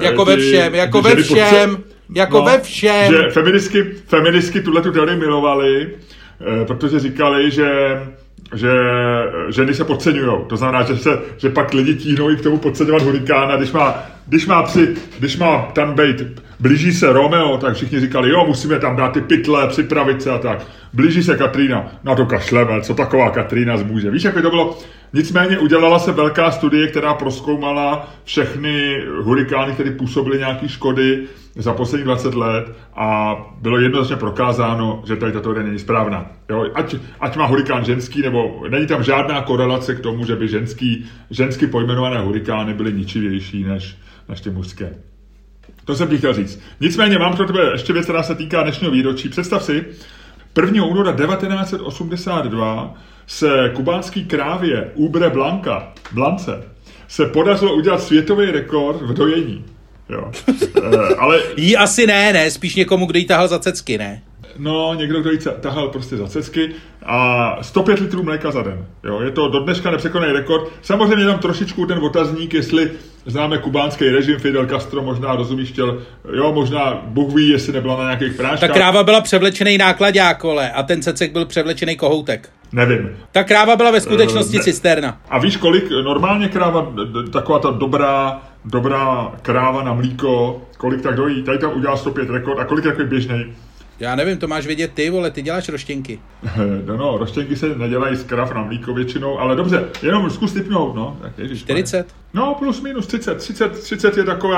eh, Jako ve všem, jako ve všem, jako ve všem. Že feministky, feministky tuhle tu teorii milovali, eh, protože říkali, že že ženy se podceňují. To znamená, že, se, že pak lidi tíhnou i k tomu podceňovat hurikána. Když má, když má, při, když má tam být, blíží se Romeo, tak všichni říkali, jo, musíme tam dát ty pytle, připravit se a tak. Blíží se Katrina, na to kašleme, co taková Katrina zmůže. Víš, jak by to bylo? Nicméně udělala se velká studie, která proskoumala všechny hurikány, které působily nějaké škody za posledních 20 let a bylo jednoznačně prokázáno, že tady tato není správná. Jo, ať, ať má hurikán ženský, nebo není tam žádná korelace k tomu, že by ženský, žensky pojmenované hurikány byly ničivější než, než ty mužské. To jsem ti chtěl říct. Nicméně mám pro tebe ještě věc, která se týká dnešního výročí. Představ si, 1. února 1982 se kubánský krávě Ubre Blanca, Blance, se podařilo udělat světový rekord v dojení. Jo. E, ale Jí asi ne, ne, spíš někomu, kdo jí tahal za cecky, ne? No, někdo, kdo ca- tahal prostě za cecky a 105 litrů mléka za den. Jo, je to do dneška nepřekonaný rekord. Samozřejmě tam trošičku ten otazník, jestli známe kubánský režim, Fidel Castro možná rozumíš chtěl, jo, možná Bůh ví, jestli nebyla na nějakých Ta práškách. kráva byla převlečený nákladák, kole, a ten cecek byl převlečený kohoutek. Nevím. Ta kráva byla ve skutečnosti Eh, ne. cisterna. A víš, kolik normálně kráva, taková ta dobrá, dobrá kráva na mlíko, kolik tak dojí? Tady tam udělá 105 rekord a kolik je takový běžný? Já nevím, to máš vědět ty, vole, ty děláš roštěnky. No, no, roštěnky se nedělají z krav na mlíko většinou, ale dobře, jenom zkus typnout, no. Tak ježiš, 40? No, plus minus 30. 30, 30 je takový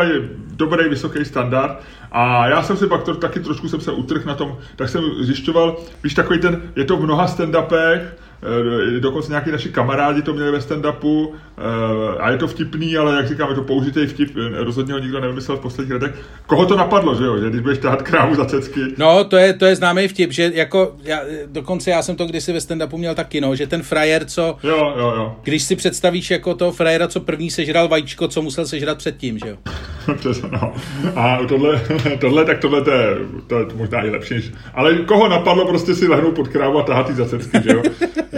dobrý, vysoký standard. A já jsem si pak to, taky trošku jsem se utrhl na tom, tak jsem zjišťoval, víš, takový ten, je to v mnoha stand-upech, eh, dokonce nějaký naši kamarádi to měli ve stand-upu eh, a je to vtipný, ale jak říkám, je to použitý vtip, eh, rozhodně ho nikdo nevymyslel v posledních letech. Koho to napadlo, že jo, že když budeš tahat krávu za cecky, No, to je, to je známý vtip, že jako, já, dokonce já jsem to kdysi ve stand-upu měl taky, no, že ten frajer, co, jo, jo, jo. když si představíš jako toho frajera, co první sežral vajíčko, co musel sežrat předtím, že jo. Přesně, no. A tohle, tohle, tak tohle to je, to je možná i lepší. než- Ale koho napadlo prostě si lehnout pod krávu a tahat za cecky, že jo?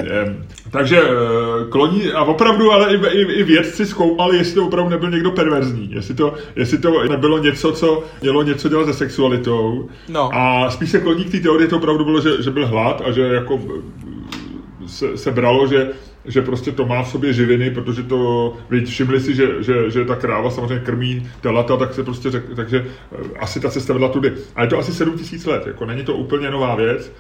Takže eh, kloní, a opravdu, ale i, i, i vědci zkoumali, jestli to opravdu nebyl někdo perverzní, jestli to, jestli to nebylo něco, co mělo něco dělat se sexualitou. No. A spíš se kloní k té teorii, to opravdu bylo, že, že byl hlad a že jako se, se bralo, že, že prostě to má v sobě živiny, protože to, víš, všimli si, že, že, že ta kráva samozřejmě krmí telata, tak se prostě řek, takže eh, asi ta cesta vedla tudy. A je to asi 7 tisíc let, jako není to úplně nová věc,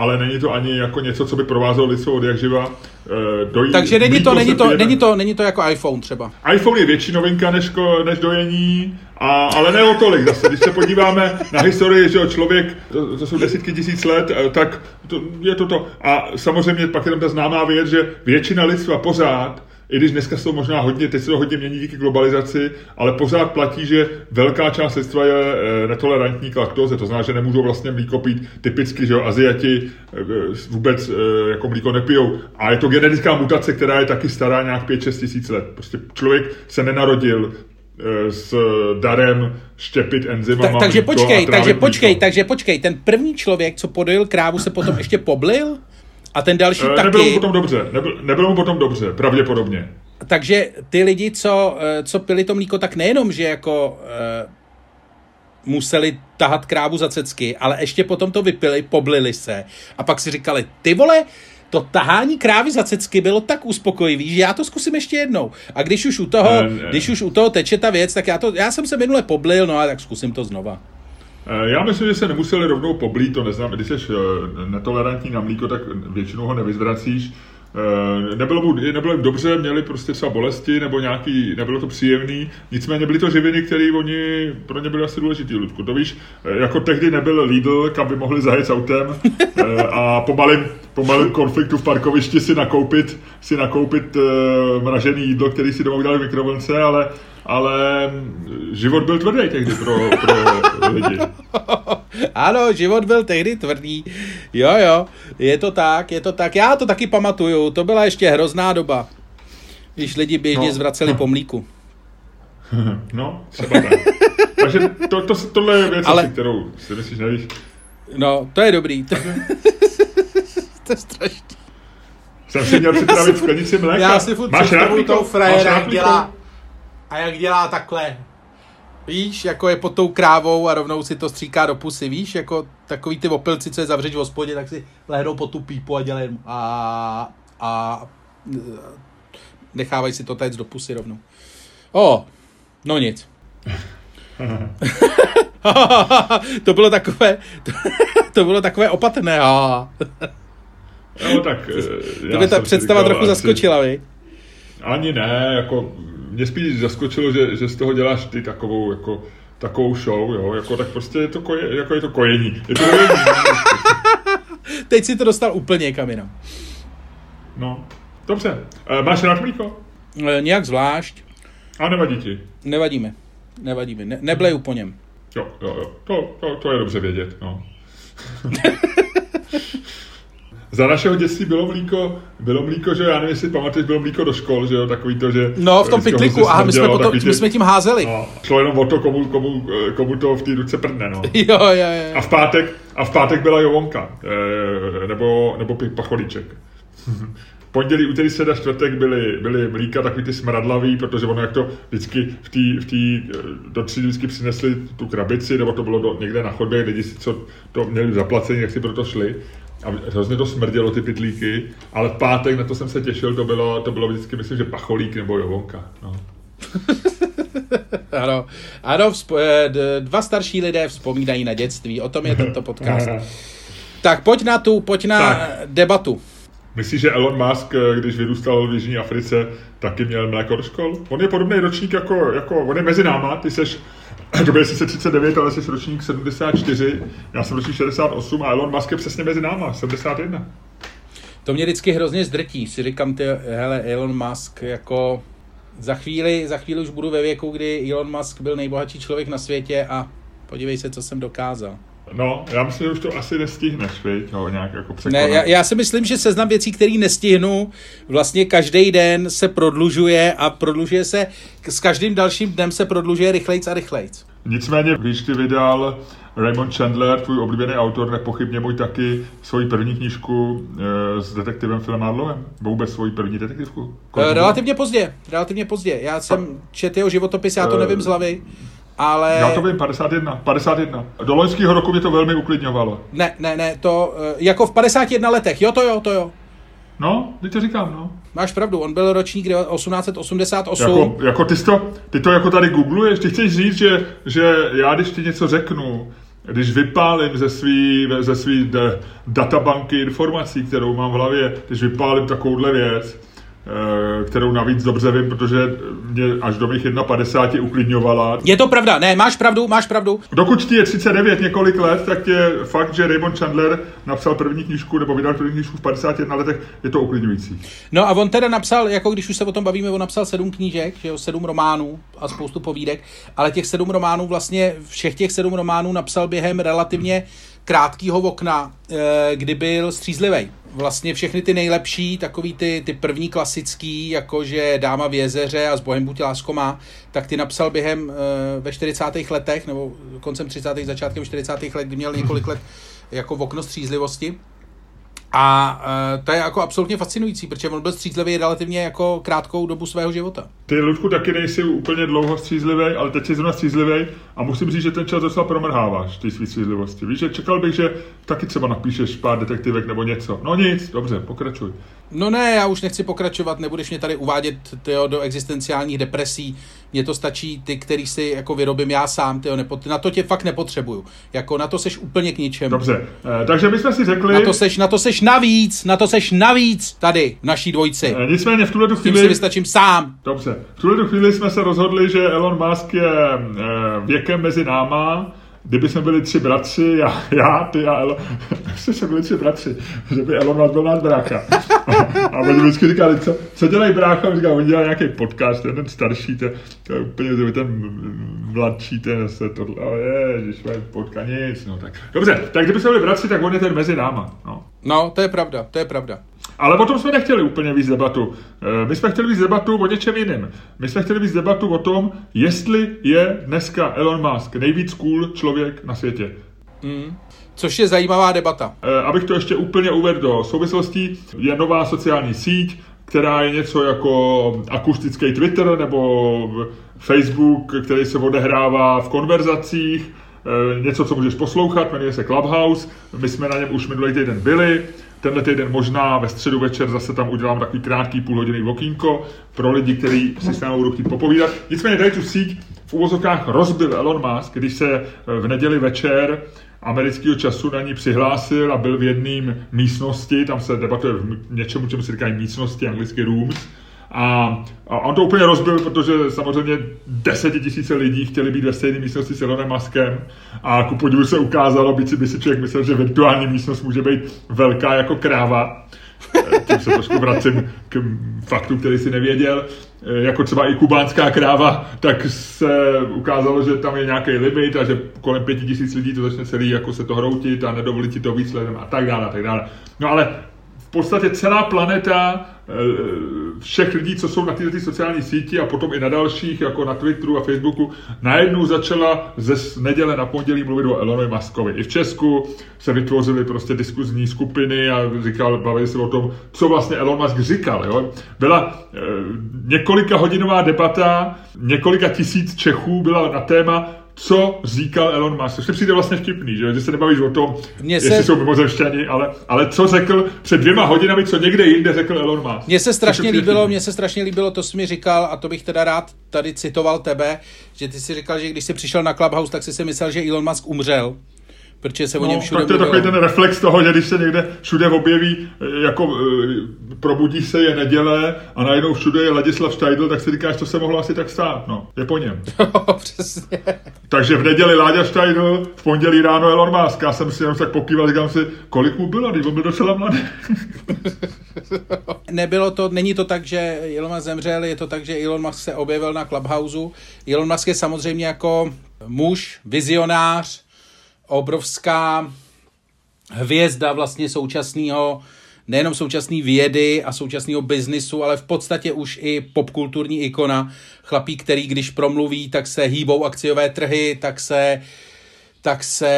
ale není to ani jako něco, co by provázelo lidstvo od jak živa. Eh, Dojí, Takže není to, není to, není to, není to jako iPhone třeba. iPhone je větší novinka než, ko- než dojení, a, ale ne o tolik zase. Když se podíváme na historii, že člověk, to, to jsou desítky tisíc let, eh, tak to, je to to. A samozřejmě pak je tam ta známá věc, že většina lidstva pořád, i když dneska jsou možná hodně, teď se to hodně mění díky globalizaci, ale pořád platí, že velká část lidstva je eh, netolerantní k laktóze, to znamená, že nemůžou vlastně mlíko pít typicky, že jo, Aziati eh, vůbec eh, jako mlíko nepijou. A je to genetická mutace, která je taky stará nějak 5-6 tisíc let. Prostě člověk se nenarodil s darem štěpit enzymama Tak, takže počkej, takže mlíko. počkej, takže počkej, ten první člověk, co podojil krávu, se potom ještě poblil? A ten další Eh, taky. Nebylo mu potom dobře, nebyl, nebylo mu potom dobře, pravděpodobně. takže ty lidi, co, eh, co pili to mlíko, tak nejenom, že jako uh, museli tahat krávu za cecky, ale ještě potom to vypili, poblili se a pak si říkali, ty vole, to tahání krávy za cecky bylo tak uspokojivý, že já to zkusím ještě jednou. A když už u toho, ne, ne. když už u toho teče ta věc, tak já, to, já jsem se minule poblil, no a tak zkusím to znova. Já myslím, že se nemuseli rovnou poblít, to neznám, když jsi netolerantní na mlíko, tak většinou ho nevyzvracíš, Eh, nebylo mu, nebylo jim dobře, měli prostě třeba bolesti nebo nějaký, nebylo to příjemný, nicméně byly to živiny, které oni, pro ně byly asi důležitý, Ludku. To víš, eh, jako tehdy nebyl Lidl, kam by mohli zajet autem eh, a po malém, po malém konfliktu v parkovišti si nakoupit, si nakoupit mražený jídlo, který si doma udělali v mikrovlnce, ale ale život byl tvrdý tehdy pro, pro lidi. ano, život byl tehdy tvrdý. Jo, jo, je to tak, je to tak. Já to taky pamatuju, to byla ještě hrozná doba, když lidi běžně no. zvraceli po mlíku. No, třeba tak. Takže to, to, tohle je věc, Ale... kterou si myslíš, nevíš. No, to je dobrý. to je strašný. Jsem si měl připravit sklenici mléka. Já si furt Máš rád toho frajera, dělá, a jak dělá takhle, víš, jako je pod tou krávou a rovnou si to stříká do pusy, víš, jako takový ty opilci, co je zavřeš v hospodě, tak si lehnou po tu pípu a dělají a, a nechávají si to téct do pusy rovnou. O, no nic. to bylo takové, to, to bylo takové opatrné. No tak to by ta představa trochu asi, zaskočila, vy? Ani ne, jako mě spíš zaskočilo, že, že z toho děláš ty takovou, jako, takovou show, jo, jako tak prostě je to, koje, jako je to kojení. Je to kojení. Teď si to dostal úplně kam jinam. No, dobře. E, máš rád mlíko? E, nějak zvlášť. A nevadí ti? Nevadíme. Nevadíme. Ne, nebleju po něm. Jo, jo, jo. To, to, to je dobře vědět, no. za našeho dětství bylo mlíko, bylo mlíko, že já nevím, jestli pamatuješ, bylo mlíko do škol, že jo, takový to, že... No, v tom pitliku, a my jsme, potom, my jsme tím házeli. No, šlo jenom o to, komu, komu, komu to v té ruce prdne, no. Jo, jo, jo. A v pátek, a v pátek byla jovonka, e, nebo, nebo pacholíček. pondělí, úterý, středa, čtvrtek byly, byly mlíka takový ty smradlavý, protože ono jak to vždycky v té v tý, do tří vždycky přinesli tu krabici, nebo to bylo do, někde na chodbě, lidi si co to měli zaplacení, jak si proto šli a hrozně to smrdělo ty pitlíky, ale v pátek na to jsem se těšil, to bylo, to bylo vždycky, myslím, že pacholík nebo jovonka. No. ano, ano vzpo- eh, dva starší lidé vzpomínají na dětství, o tom je tento podcast. tak pojď na tu, pojď na tak. debatu. Myslíš, že Elon Musk, eh, když vyrůstal v Jižní Africe, taky měl mléko do škol? On je podobný ročník jako, jako on je mezi náma, ty seš to byl sice 39, ale jsi ročník 74, já jsem ročník 68 a Elon Musk je přesně mezi náma, 71. To mě vždycky hrozně zdrtí, si říkám, ty, hele, Elon Musk, jako za chvíli, za chvíli už budu ve věku, kdy Elon Musk byl nejbohatší člověk na světě a podívej se, co jsem dokázal. No, já myslím, že už to asi nestihneš, viď? No, nějak jako překonat. Ne, já, já, si myslím, že seznam věcí, které nestihnu, vlastně každý den se prodlužuje a prodlužuje se, s každým dalším dnem se prodlužuje rychlejc a rychlejc. Nicméně, když ty vydal Raymond Chandler, tvůj oblíbený autor, nepochybně můj taky, svoji první knížku e, s detektivem Filem Adlovem. Vůbec svoji první detektivku. Kolik relativně pozdě, relativně pozdě. Já jsem četl jeho životopis, já to uh, nevím z hlavy. Ale... Já to vím, 51, 51. Do loňského roku mě to velmi uklidňovalo. Ne, ne, ne, to eh, jako v 51 letech, jo to jo, to jo. No, teď to říkám, no. Máš pravdu, on byl ročník 1888. Jako, jako ty, to, ty to jako tady googluješ, ty chceš říct, že, že já když ti něco řeknu, když vypálím ze svý, ze svý databanky informací, kterou mám v hlavě, když vypálím takovouhle věc, kterou navíc dobře vím, protože mě až do mých 51 uklidňovala. Je to pravda, ne, máš pravdu, máš pravdu. Dokud ti je 39 několik let, tak je fakt, že Raymond Chandler napsal první knížku nebo vydal první knížku v 51 letech, je to uklidňující. No a on teda napsal, jako když už se o tom bavíme, on napsal sedm knížek, že jo, sedm románů a spoustu povídek, ale těch sedm románů vlastně, všech těch sedm románů napsal během relativně krátkého okna, eh, kdy byl střízlivý. Vlastně všechny ty nejlepší, takový ty, ty první klasický, jakože Dáma v jezeře a s Bohem buď lásko má, tak ty napsal během eh, ve 40. letech, nebo koncem 30. začátkem 40. let, kdy měl několik let jako v okno střízlivosti. A uh, to je jako absolutně fascinující, protože on byl střízlivý relativně jako krátkou dobu svého života. Ty, Ludku, taky nejsi úplně dlouho střízlivý, ale teď jsi zrovna střízlivý a musím říct, že ten čas docela promrháváš, ty svý střízlivosti. Víš, že čekal bych, že taky třeba napíšeš pár detektivek nebo něco. No nic, dobře, pokračuj. No ne, já už nechci pokračovat, nebudeš mě tady uvádět tyjo, do existenciálních depresí. Mně to stačí ty, který si jako vyrobím já sám, tyjo, nepot- na to tě fakt nepotřebuju. Jako na to seš úplně k ničemu. Dobře, eh, takže my jsme si řekli... Na to seš, na to seš navíc, na to seš navíc tady v naší dvojci. Eh, nicméně v tuhle Tím chvíli... si vystačím sám. Dobře, v tuhle chvíli jsme se rozhodli, že Elon Musk je eh, věkem mezi náma, kdyby jsme byli tři bratři, já, já ty a Elon, jsme byli tři bratři, že by Elon byl náš brácha. A, a oni vždycky říkali, co, co dělají brácha? A říkali, oni dělají nějaký podcast, ten, ten starší, ten, to je úplně, to ten mladší, ten se tohle, oh, ježiš, potka, nic, no tak. Dobře, tak kdyby jsme byli bratři, tak on je ten mezi náma, no. No, to je pravda, to je pravda. Ale o tom jsme nechtěli úplně víc debatu. Eh, My jsme chtěli víc debatu o něčem jiném. My jsme chtěli víc debatu o tom, jestli je dneska Elon Musk nejvíc cool člověk na světě. Mm. Což je zajímavá debata. Eh, Abych to ještě úplně uvedl do souvislostí, je nová sociální síť, která je něco jako akustický Twitter nebo Facebook, který se odehrává v konverzacích, eh, něco, co můžeš poslouchat, jmenuje se Clubhouse. My jsme na něm už minulý týden byli. Tenhle týden možná ve středu večer zase tam udělám takový krátký půl hodiny okýnko pro lidi, kteří si s námi budou chtít popovídat. Nicméně tady tu síť v uvozovkách rozbil Elon Musk, když se eh, v neděli večer amerického času na ní přihlásil a byl v jedné místnosti, tam se debatuje v něčemu, čemu se říkají místnosti, anglicky rooms, a, a on to úplně rozbil, protože samozřejmě desetitisíce lidí chtěli být ve stejné místnosti s Elonem Muskem a ku podivu se ukázalo, byť si by si člověk myslel, že virtuální místnost může být velká jako kráva. Tím se trošku vracím k faktu, který si nevěděl. Jako třeba i kubánská kráva, tak se ukázalo, že tam je nějaký limit a že kolem pěti tisíc lidí to začne celý jako se to hroutit a nedovolit ti to víc lidem a tak dále a tak dále. No ale v podstatě celá planeta všech lidí, co jsou na této sociální síti a potom i na dalších, jako na Twitteru a Facebooku, najednou začala ze neděle na pondělí mluvit o Elonovi Muskovi. I v Česku se vytvořily prostě diskuzní skupiny a říkal, bavili se o tom, co vlastně Elon Musk říkal. Jo? Byla e, několika hodinová debata, několika tisíc Čechů byla na téma, co říkal Elon Musk, což se přijde vlastně vtipný, že, že se nebavíš o tom, Mně se- jestli jsou mimozemšťani, ale, ale co řekl před dvěma hodinami, co někde jinde řekl Elon Musk. Mně se strašně líbilo, mně se strašně líbilo, to jsi mi říkal, a to bych teda rád tady citoval tebe, že ty si říkal, že když jsi přišel na Clubhouse, tak jsi si myslel, že Elon Musk umřel, protože se o něm No, všude tak to je takový ten reflex toho, že když se někde všude objeví, eh, jako eh, probudí se je neděle a najednou všude je Ladislav Štajdl, tak si říkáš, to se mohlo asi tak stát, no, je po něm. Přesně. Takže v neděli Láďa Štajdl, v pondělí ráno Elon Musk, já jsem si jenom tak pokýval, říkám si, kolik mu bylo, když on byl docela mladý. Nebylo to, není to tak, že Elon Musk zemřel, je to tak, že Elon Musk se objevil na Clubhouse. Elon Musk je samozřejmě jako muž, vizionář, obrovská hvězda vlastně současného, nejenom současné vědy a současného biznisu, ale v podstatě už i popkulturní ikona. Chlapík, který když promluví, tak se hýbou akciové trhy, tak se, tak se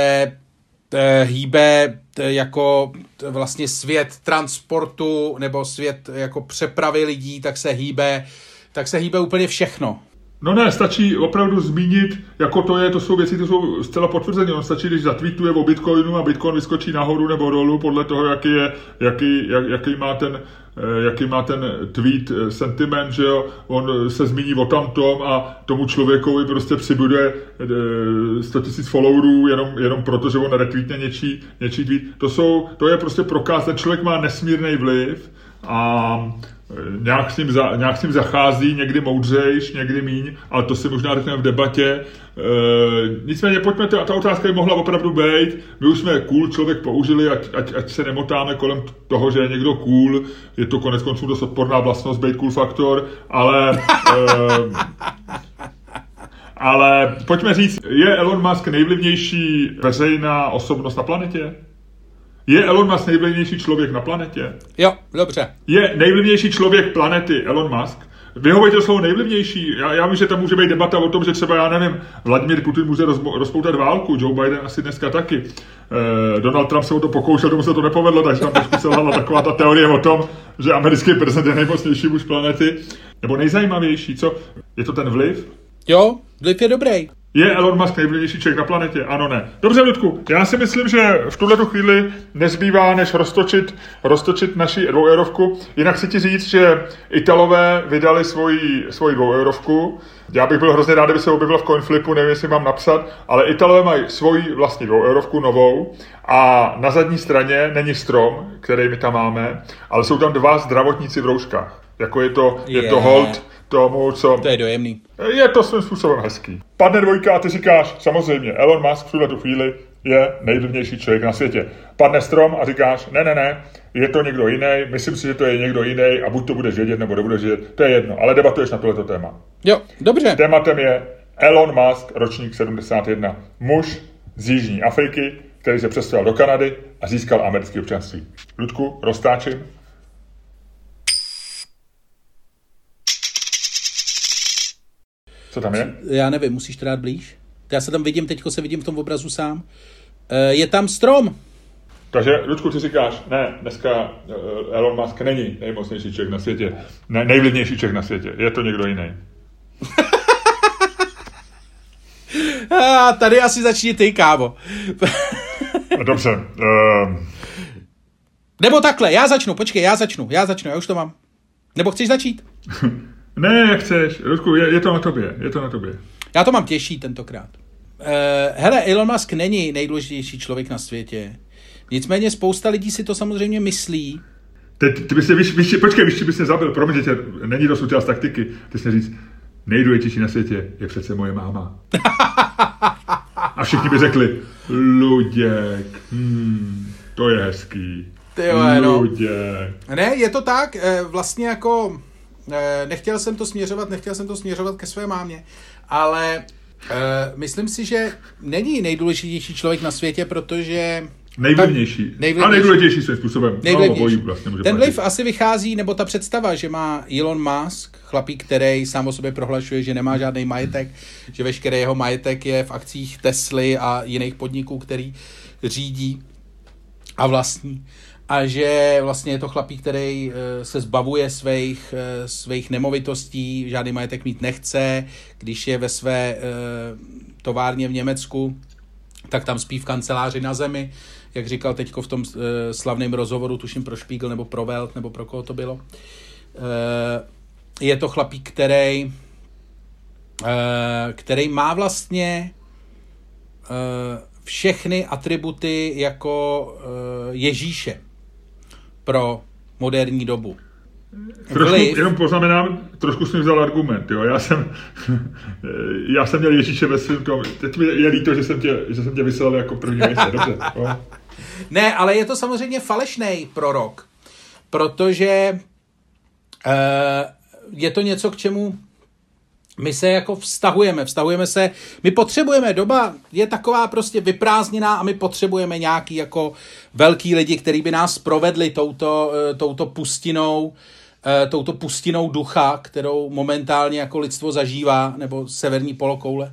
eh, hýbe t- jako vlastně svět transportu nebo svět jako přepravy lidí, tak se hýbe, tak se hýbe úplně všechno. No ne, stačí opravdu zmínit, jako to je, to jsou věci, to jsou zcela potvrzené. On stačí, když zatweetuje o Bitcoinu a Bitcoin vyskočí nahoru nebo dolů podle toho, jaký, je, jaký, jak, jaký má ten eh, jaký má ten tweet eh, sentiment, že jo, on se zmíní o tamtom a tomu člověkovi prostě přibude eh, 100 000 followerů jenom, jenom proto, že on retweetne něčí, něčí tweet. To, jsou, to je prostě prokaz, ten člověk má nesmírný vliv a eh, nějak s, ním za, nějak s ním zachází, někdy moudřejš, někdy míň, ale to si možná řekneme v debatě. E, nicméně pojďme, to, ta otázka by mohla opravdu být, my už jsme cool člověk použili, ať, ať, ať se nemotáme kolem toho, že je někdo cool, je to konec konců dost odporná vlastnost, být cool faktor, ale... E, ale pojďme říct, je Elon Musk nejvlivnější veřejná osobnost na planetě? Je Elon Musk nejvlivnější člověk na planetě? Jo, dobře. Je nejvlivnější člověk planety Elon Musk. Vyhovuje to slovo nejvlivnější. Já, já vím, že tam může být debata o tom, že třeba, já nevím, Vladimír Putin může rozmo, rozpoutat válku, Joe Biden asi dneska taky. Eh, Donald Trump se o to pokoušel, tomu se to nepovedlo, takže tam trošku selhala taková ta teorie o tom, že americký prezident je nejmocnější muž planety. Nebo nejzajímavější, co? Je to ten vliv? Jo, vliv je dobrý. Je Elon Musk nejvlivnější člověk na planetě? Ano, ne. Dobře, Ludku, já si myslím, že v tuhle chvíli nezbývá, než roztočit, roztočit naši dvoueurovku. Jinak chci ti říct, že Italové vydali svoji, svoji dvoueurovku. Já bych byl hrozně rád, kdyby se objevila v CoinFlipu, nevím, jestli mám napsat, ale Italové mají svoji vlastní dvoueurovku novou a na zadní straně není strom, který my tam máme, ale jsou tam dva zdravotníci v rouškách. Jako je to, je to hold tomu, co... To je dojemný. Je to svým způsobem hezký. Padne dvojka a ty říkáš, samozřejmě, Elon Musk v tuhle tu chvíli je nejvlivnější člověk na světě. Padne strom a říkáš, ne, ne, ne, je to někdo jiný, myslím si, že to je někdo jiný a buď to budeš vědět, nebo nebudeš vědět, to je jedno, ale debatuješ na tohleto téma. Jo, dobře. Tématem je Elon Musk, ročník 71, muž z Jižní Afriky, který se přestěhoval do Kanady a získal americké občanství. Ludku, roztáčím. Co tam je? Já nevím, musíš to dát blíž. Já se tam vidím, teďko se vidím v tom obrazu sám. E, je tam strom. Takže, Ludku, ty říkáš, ne, dneska eh, Elon Musk není nejmocnější člověk na světě, ne, nejvlivnější člověk na světě, je to někdo jiný. A tady asi začni ty, kámo. Dobře. Uh... Nebo takhle, já začnu, počkej, já začnu, já začnu, já už to mám. Nebo chceš začít? Ne, jak chceš. Ludku, je, je to na tobě, je to na tobě. Já to mám těžší tentokrát. Uh, hele, Elon Musk není nejdůležitější člověk na světě. Nicméně spousta lidí si to samozřejmě myslí. Ty, ty bys, víš, víš, počkej, víš, bys mě zabil, promiň, že tě, není to součást taktiky. Ty jsi říct, nejdůležitější na světě je přece moje máma. A všichni by řekli, Luděk, hmm, to je hezký. Ty jo, no. Luděk. Ne, je to tak, eh, vlastně jako nechtěl jsem to směřovat, nechtěl jsem to směřovat ke své mámě, ale uh, myslím si, že není nejdůležitější člověk na světě, protože Nejvlivnější. nejvlivnější. A nejdůležitější svým způsobem. Nejvlivnější. No, vlastně Ten vliv asi vychází, nebo ta představa, že má Elon Musk, chlapík, který sám o sobě prohlašuje, že nemá žádný majetek, že veškerý jeho majetek je v akcích Tesly a jiných podniků, který řídí a vlastní a že vlastně je to chlapík, který eh, se zbavuje svých, eh, svých nemovitostí, žádný majetek mít nechce, když je ve své eh, továrně v Německu, tak tam spí v kanceláři na zemi, jak říkal teďko v tom slavném rozhovoru, tuším pro Spiegel nebo pro Welt, nebo pro koho to bylo. Je to chlapík, který, který má vlastně všechny atributy jako Ježíše pro moderní dobu. Trošku, Vliv. jenom poznamenám, trošku jsem vzal argument, jo. Já jsem, já jsem měl Ježíše ve svém tom, teď mi je líto, že jsem tě, že jsem tě vyslal jako první místě, dobře. Jo. Ne, ale je to samozřejmě falešný prorok, protože uh, je to něco, k čemu my se jako vztahujeme, vztahujeme se, my potřebujeme, doba je taková prostě vyprázdněná a my potřebujeme nějaký jako velký lidi, který by nás provedli touto, eh, touto pustinou, eh, touto pustinou ducha, kterou momentálně jako lidstvo zažívá, nebo severní polokoule,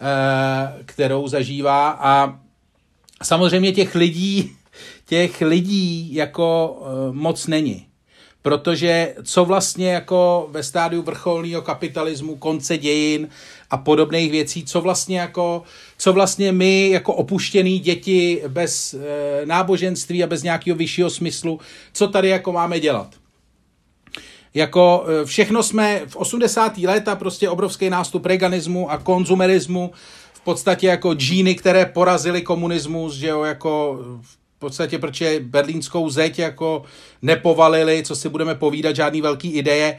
eh, kterou zažívá. A samozřejmě těch lidí, těch lidí jako moc není protože co vlastně jako ve stádiu vrcholného kapitalismu, konce dějin a podobných věcí, co vlastně jako, co vlastně my jako opuštěný děti bez e, náboženství a bez nějakého vyššího smyslu, co tady jako máme dělat. Jako e, všechno jsme v 80. léta prostě obrovský nástup reganismu a konzumerismu, v podstatě jako džíny, které porazily komunismus, že jo, jako v podstatě, protože berlínskou zeď jako nepovalili, co si budeme povídat, žádný velký ideje.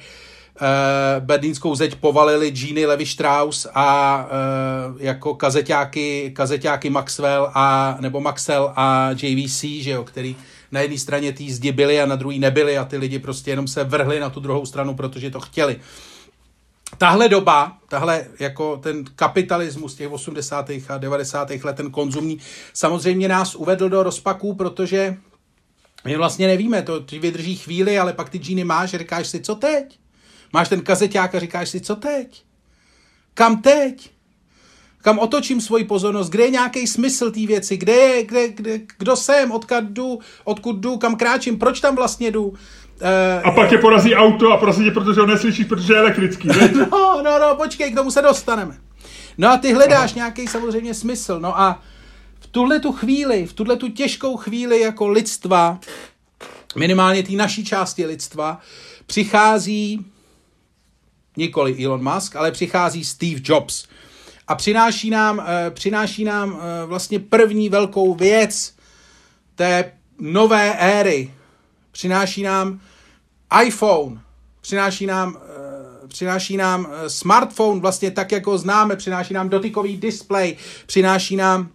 Uh, berlínskou zeď povalili Genie Levi Strauss a uh, jako kazeťáky, kazeťáky Maxwell a, nebo Maxwell a JVC, že jo, který na jedné straně tý zdi byli a na druhé nebyli a ty lidi prostě jenom se vrhli na tu druhou stranu, protože to chtěli tahle doba, tahle jako ten kapitalismus těch 80. a 90. let, ten konzumní, samozřejmě nás uvedl do rozpaků, protože my vlastně nevíme, to vydrží chvíli, ale pak ty džíny máš, říkáš si, co teď? Máš ten kazeťák a říkáš si, co teď? Kam teď? Kam otočím svoji pozornost? Kde je nějaký smysl té věci? Kde je, kde, kde, kdo jsem? Odkud jdu? Odkud jdu? Kam kráčím? Proč tam vlastně jdu? Uh, a pak tě porazí auto a porazí tě, protože ho neslyšíš, protože je elektrický. no, no, no, počkej, k tomu se dostaneme. No a ty hledáš nějaký samozřejmě smysl. No a v tuhle tu chvíli, v tuhle tu těžkou chvíli jako lidstva, minimálně té naší části lidstva, přichází nikoli Elon Musk, ale přichází Steve Jobs. A přináší nám, eh, přináší nám eh, vlastně první velkou věc té nové éry. Přináší nám iPhone, přináší nám, eh, přináší nám smartphone, vlastně tak, jako známe, přináší nám dotykový displej, přináší nám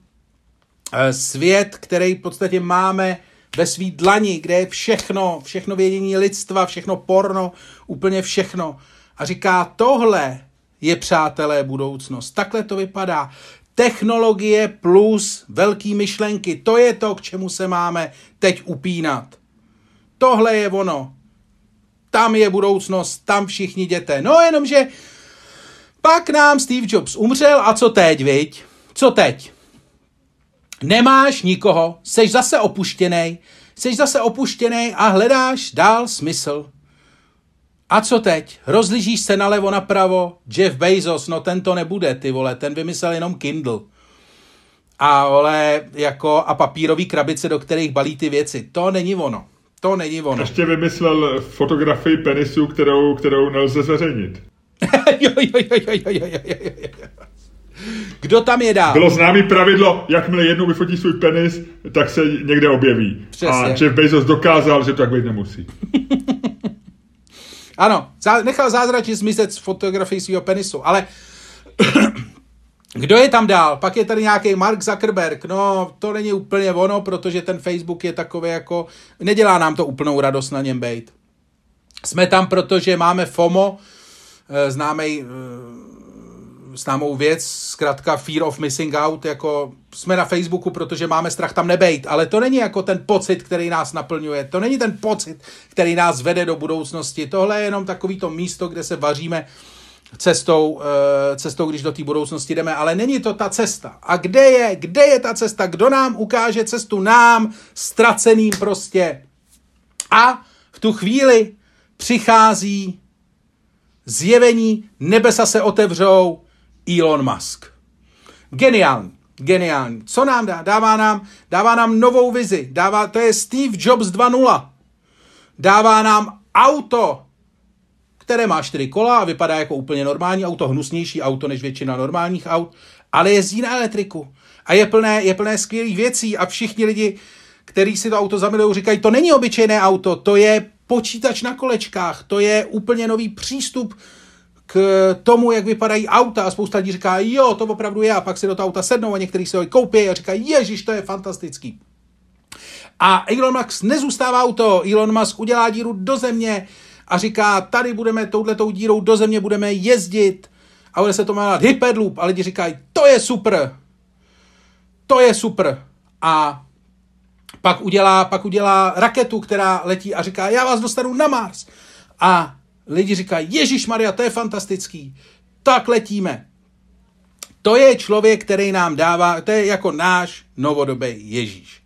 svět, který v podstatě máme ve svý dlani, kde je všechno, všechno vědění lidstva, všechno porno, úplně všechno. A říká, tohle je, přátelé, budoucnost. Takhle to vypadá. Technologie plus velký myšlenky, to je to, k čemu se máme teď upínat. Tohle je ono. Tam je budoucnost, tam všichni jděte. No jenomže pak nám Steve Jobs umřel a co teď, viď? Co teď? Nemáš nikoho, seš zase opuštěný, seš zase opuštěný a hledáš dál smysl. A co teď? Rozlížíš se nalevo napravo? Jeff Bezos, no ten to nebude, ty vole, ten vymyslel jenom Kindle. A vole, jako, a papírový krabice, do kterých balí ty věci. To není ono. To není ono. Ještě vymyslel fotografii penisu, kterou, kterou nelze zveřejnit. jo, jo, jo, jo, jo, jo, jo, jo. Kdo tam je dál? Bylo známý pravidlo, jakmile jednou vyfotí svůj penis, tak se někde objeví. Přesně. A Jeff Bezos dokázal, že to tak být nemusí. Ano, nechal zázračně zmizet z fotografii svého penisu, ale kdo je tam dál? Pak je tady nějaký Mark Zuckerberg. No, to není úplně ono, protože ten Facebook je takový jako... Nedělá nám to úplnou radost na něm být. Jsme tam, protože máme FOMO, eh, známej eh, známou věc, zkrátka fear of missing out, jako jsme na Facebooku, protože máme strach tam nebejt, ale to není jako ten pocit, který nás naplňuje, to není ten pocit, který nás vede do budoucnosti, tohle je jenom takový to místo, kde se vaříme cestou, eh, cestou, když do té budoucnosti jdeme, ale není to ta cesta. A kde je, kde je ta cesta? Kdo nám ukáže cestu? Nám, ztraceným prostě. A v tu chvíli přichází zjevení, nebesa se otevřou, Elon Musk. Geniální, geniální. Co nám dá? Dává nám, dává nám novou vizi. Dává, to je Steve Jobs 2.0. Dává nám auto, které má čtyři kola a vypadá jako úplně normální auto, hnusnější auto než většina normálních aut, ale jezdí na elektriku. A je plné, je plné skvělých věcí a všichni lidi, kteří si to auto zamilují, říkají, to není obyčejné auto, to je počítač na kolečkách, to je úplně nový přístup k tomu, jak vypadají auta a spousta lidí říká, jo, to opravdu je a pak si do toho auta sednou a někteří si ho koupí a říkají, ježiš, to je fantastický. A Elon Musk nezůstává toho, Elon Musk udělá díru do země a říká, tady budeme touhletou dírou do země budeme jezdit a bude se to jmenovat Hyperloop a lidi říkají, to je super, to je super. A pak udělá, pak udělá raketu, která letí a říká, já vás dostanu na Mars. A lidi říkají, Ježíš Maria, to je fantastický, tak letíme. To je člověk, který nám dává, to je jako náš novodobý Ježíš.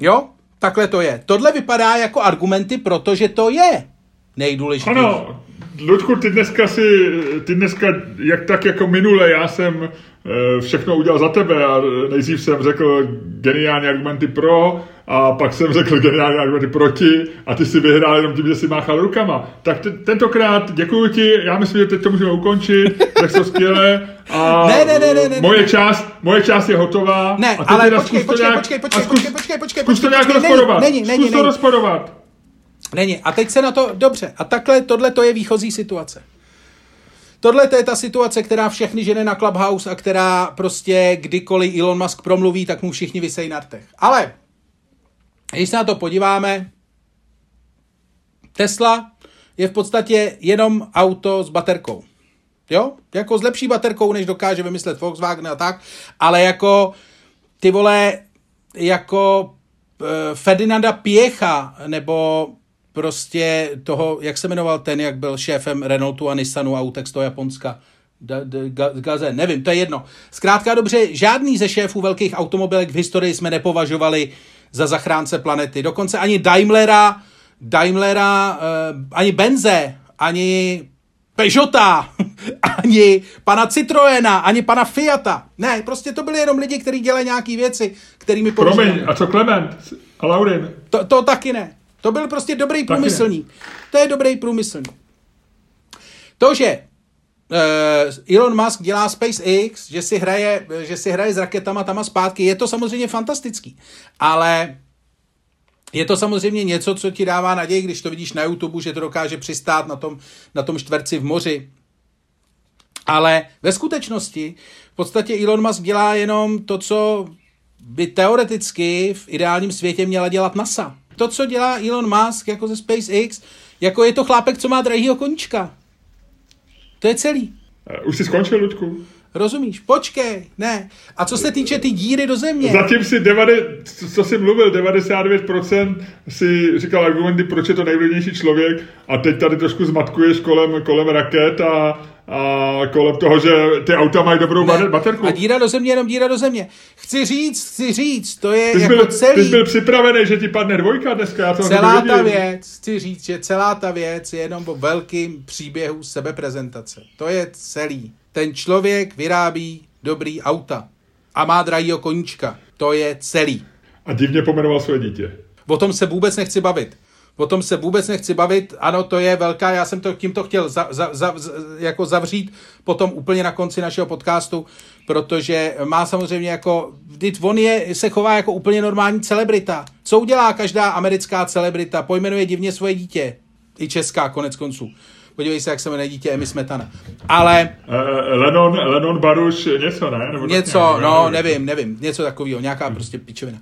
Jo? Takhle to je. Tohle vypadá jako argumenty, protože to je nejdůležitější. Ano, Ludku, ty dneska si, ty dneska, jak tak jako minule, já jsem Eh, všechno udělal za tebe a nejdřív jsem řekl geniální argumenty pro a pak jsem řekl geniální argumenty proti a ty si vyhrál jenom tím, že si máchal rukama. Tak t- tentokrát děkuji ti, já myslím, že teď to můžeme ukončit, tak to skvěle a ne, ne, ne, ne, ne, moje, část, moje část je hotová. Ne, a ale počkej, počkej, nějak, počkej, počkej, počkej, počkej, počkej, zkus to nějak rozporovat. Není, není, zkus to rozporovat. Není. A teď se na to, dobře, a takhle, tohle to je výchozí situace. Tohle to je ta situace, která všechny žene na Clubhouse a která prostě kdykoliv Elon Musk promluví, tak mu všichni vysej na rtech. Ale když se na to podíváme, Tesla je v podstatě jenom auto s baterkou. Jo? Jako s lepší baterkou, než dokáže vymyslet Volkswagen a tak, ale jako ty vole, jako uh, Ferdinanda Pěcha nebo prostě toho, jak se jmenoval ten, jak byl šéfem Renaultu a Nissanu autek z toho Japonska. Gaze, nevím, to je jedno. Zkrátka dobře, žádný ze šéfů velkých automobilek v historii jsme nepovažovali za zachránce planety. Dokonce ani Daimlera, Daimlera, uh, ani Benze, ani Peugeota, ani pana Citroena, ani pana Fiata. Ne, prostě to byly jenom lidi, kteří dělají nějaké věci, kterými Promiň, a co Klement a Laurin? To, to taky ne. To byl prostě dobrý průmyslník. To je dobrý průmyslník. To, že uh, Elon Musk dělá SpaceX, že si, hraje, že si hraje s raketama tam a zpátky, je to samozřejmě fantastický. Ale je to samozřejmě něco, co ti dává naději, když to vidíš na YouTube, že to dokáže přistát na tom, na tom čtverci v moři. Ale ve skutečnosti v podstatě Elon Musk dělá jenom to, co by teoreticky v ideálním světě měla dělat NASA. To, co dělá Elon Musk jako ze SpaceX, jako je to chlápek, co má drahýho koníčka. To je celý. Už jsi skončil, Ludku? Rozumíš? Počkej, ne. A co se týče ty díry do země? Zatím si, 90, co jsi mluvil, 99% si říkal argumenty, proč je to nejvlivnější člověk a teď tady trošku zmatkuješ kolem, kolem raket a, a kolem toho, že ty auta mají dobrou ne. baterku. A díra do země, jenom díra do země. Chci říct, chci říct, to je ty jako byl, celý... Ty jsi byl připravený, že ti padne dvojka dneska, já to Celá ta věc, chci říct, že celá ta věc je jenom o velkým příběhu sebeprezentace. To je celý. Ten člověk vyrábí dobrý auta a má drahýho koníčka. To je celý. A divně pomenoval své dítě. O tom se vůbec nechci bavit. O tom se vůbec nechci bavit. Ano, to je velká, já jsem to tímto chtěl za, za, za, jako zavřít potom úplně na konci našeho podcastu, protože má samozřejmě jako, vždyť on je, se chová jako úplně normální celebrita. Co udělá každá americká celebrita? Pojmenuje divně svoje dítě. I česká, konec konců. Podívej se, jak se jmenuje dítě Emy Smetana. Ale... Uh, Lenon, Lenon Baruš něco, ne? Nebo něco, nějak, no, nevím, nevím. Něco takového, nějaká hmm. prostě pičovina.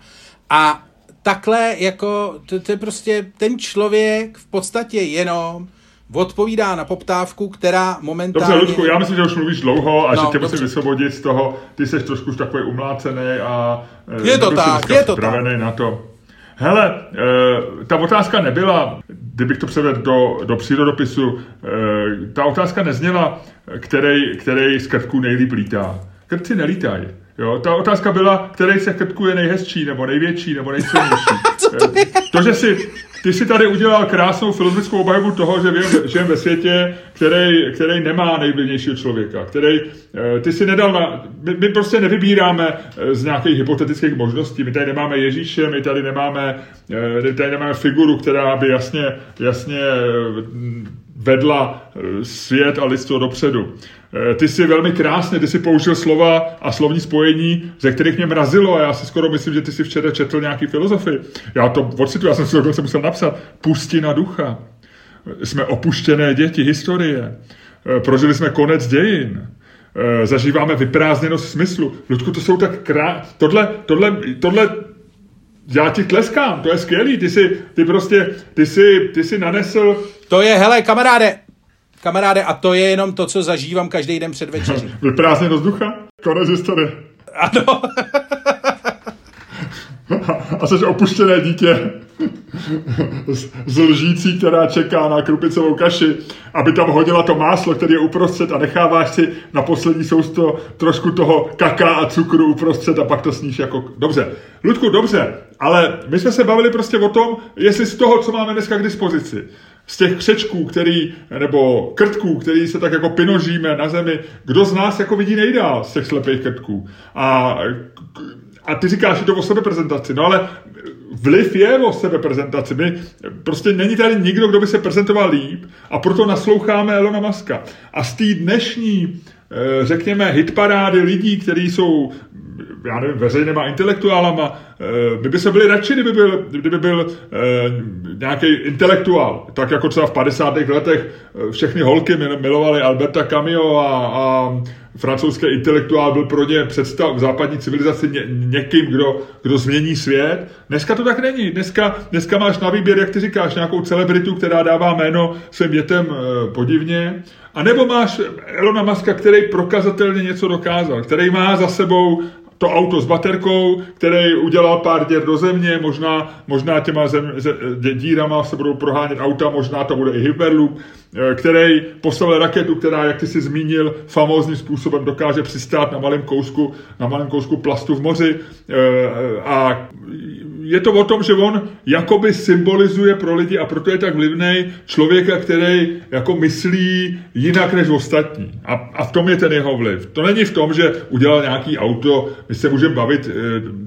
A takhle jako, to, to je prostě ten člověk v podstatě jenom odpovídá na poptávku, která momentálně... Dobře, Ludku, já myslím, že už mluvíš dlouho a no, že tě musím vysvobodit z toho, ty jsi trošku už takový umlácený a... Je to tak, je to tak. na to. Hele, e, ta otázka nebyla, kdybych to převedl do, do přírodopisu, e, ta otázka nezněla, který, který z krtků nejlíp lítá. Krtci nelítají. Jo, ta otázka byla, který se krtku je nejhezčí, nebo největší, nebo nejsilnější. to, to, že si, ty si tady udělal krásnou filozofickou obhajobu toho, že žijeme ve světě, který, který nemá nejvlivnějšího člověka, který, eh, ty si nedal na, my, my prostě nevybíráme eh, z nějakých hypotetických možností, my tady nemáme Ježíše, my tady nemáme, eh, my tady nemáme figuru, která by jasně, jasně vedla svět a lidstvo dopředu. Ty si velmi krásně, ty si použil slova a slovní spojení, ze kterých mě mrazilo a já si skoro myslím, že ty si včera četl nějaký filozofii. Já to odcituji, já jsem si dokonce musel napsat. Pustina ducha. Jsme opuštěné děti historie. Prožili jsme konec dějin. Zažíváme vyprázdněnost smyslu. Ludku, to jsou tak krá... Tohle, tohle, tohle já ti tleskám, to je skvělý, ty si, ty prostě, ty si, ty si nanesl... To je, hele, kamaráde, kamaráde, a to je jenom to, co zažívám každý den před večeří. Vyprázdněnost ducha? Konec historie. Ano. a jsi opuštěné dítě z, z lžící, která čeká na krupicovou kaši, aby tam hodila to máslo, který je uprostřed a necháváš si na poslední sousto trošku toho kaká a cukru uprostřed a pak to sníš jako... Dobře, Ludku, dobře, ale my jsme se bavili prostě o tom, jestli z toho, co máme dneska k dispozici, z těch křečků, který, nebo krtků, který se tak jako pinožíme na zemi, kdo z nás jako vidí nejdál z těch slepých krtků. A, a ty říkáš, že to o sebeprezentaci, no ale vliv je o sebeprezentaci. My, prostě není tady nikdo, kdo by se prezentoval líp a proto nasloucháme Elona Muska. A z té dnešní, eh, řekněme, hitparády lidí, kteří jsou já nevím, veřejnýma intelektuálama. Eh, my by se byli radši, kdyby byl, kdyby byl eh, nějaký intelektuál. Tak jako třeba v 50. letech eh, všechny holky milovaly Alberta Camio a, a francouzský intelektuál byl pro ně představ v západní civilizaci ně, někým, kdo, kdo změní svět. Dneska to tak není. Dneska, dneska máš na výběr, jak ty říkáš, nějakou celebritu, která dává jméno svým dětem podivně. A nebo máš Elona Muska, který prokazatelně něco dokázal, který má za sebou to auto s baterkou, který udělal pár děr do země, možná, možná těma zem, ze, dírama se budou prohánět auta, možná to bude i Hyperloop, eh, který postavil raketu, která, jak ty si zmínil, famózním způsobem dokáže přistát na malém kousku, na malém kousku plastu v moři eh, a je to o tom, že on jakoby symbolizuje pro lidi a proto je tak vlivný člověka, který jako myslí jinak než ostatní. A, a v tom je ten jeho vliv. To není v tom, že udělal nějaký auto, my se můžeme bavit, eh,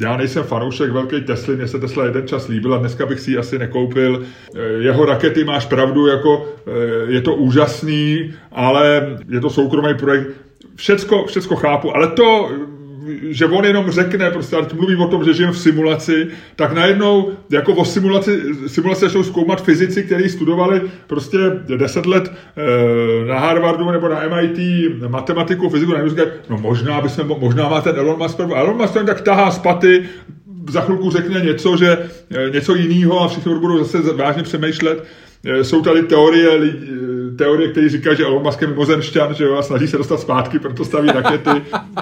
já nejsem fanoušek velké Tesly, mě se Tesla jeden čas líbila, dneska bych si ji asi nekoupil. Eh, jeho rakety máš pravdu, jako eh, je to úžasný, ale je to soukromý projekt. Všecko, všecko chápu, ale to že on jenom řekne, prostě, ale mluví o tom, že žijeme v simulaci, tak najednou jako o simulaci, simulaci začnou zkoumat fyzici, kteří studovali prostě 10 let e, na Harvardu nebo na MIT matematiku, fyziku, najednou říkají, no možná, by jsme, možná má ten Elon Musk, Elon Musk tak tahá z paty, za chvilku řekne něco, že e, něco jiného a všichni budou zase vážně přemýšlet. E, jsou tady teorie lidí, teorie, který říká, že Elon Musk je mimozemšťan, že jo, a snaží se dostat zpátky, proto staví rakety.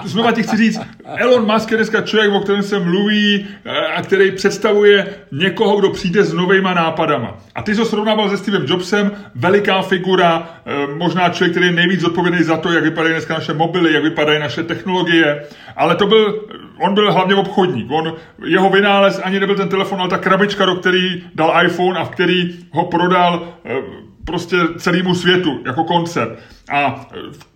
Znova ti chci říct, Elon Musk je dneska člověk, o kterém se mluví eh, a který představuje někoho, kdo přijde s novejma nápadama. A ty jsi srovnával se Stevem Jobsem, veliká figura, eh, možná člověk, který je nejvíc zodpovědný za to, jak vypadají dneska naše mobily, jak vypadají naše technologie, ale to byl, on byl hlavně obchodník. On, jeho vynález ani nebyl ten telefon, ale ta krabička, do který dal iPhone a v který ho prodal eh, prostě celému světu jako koncept. A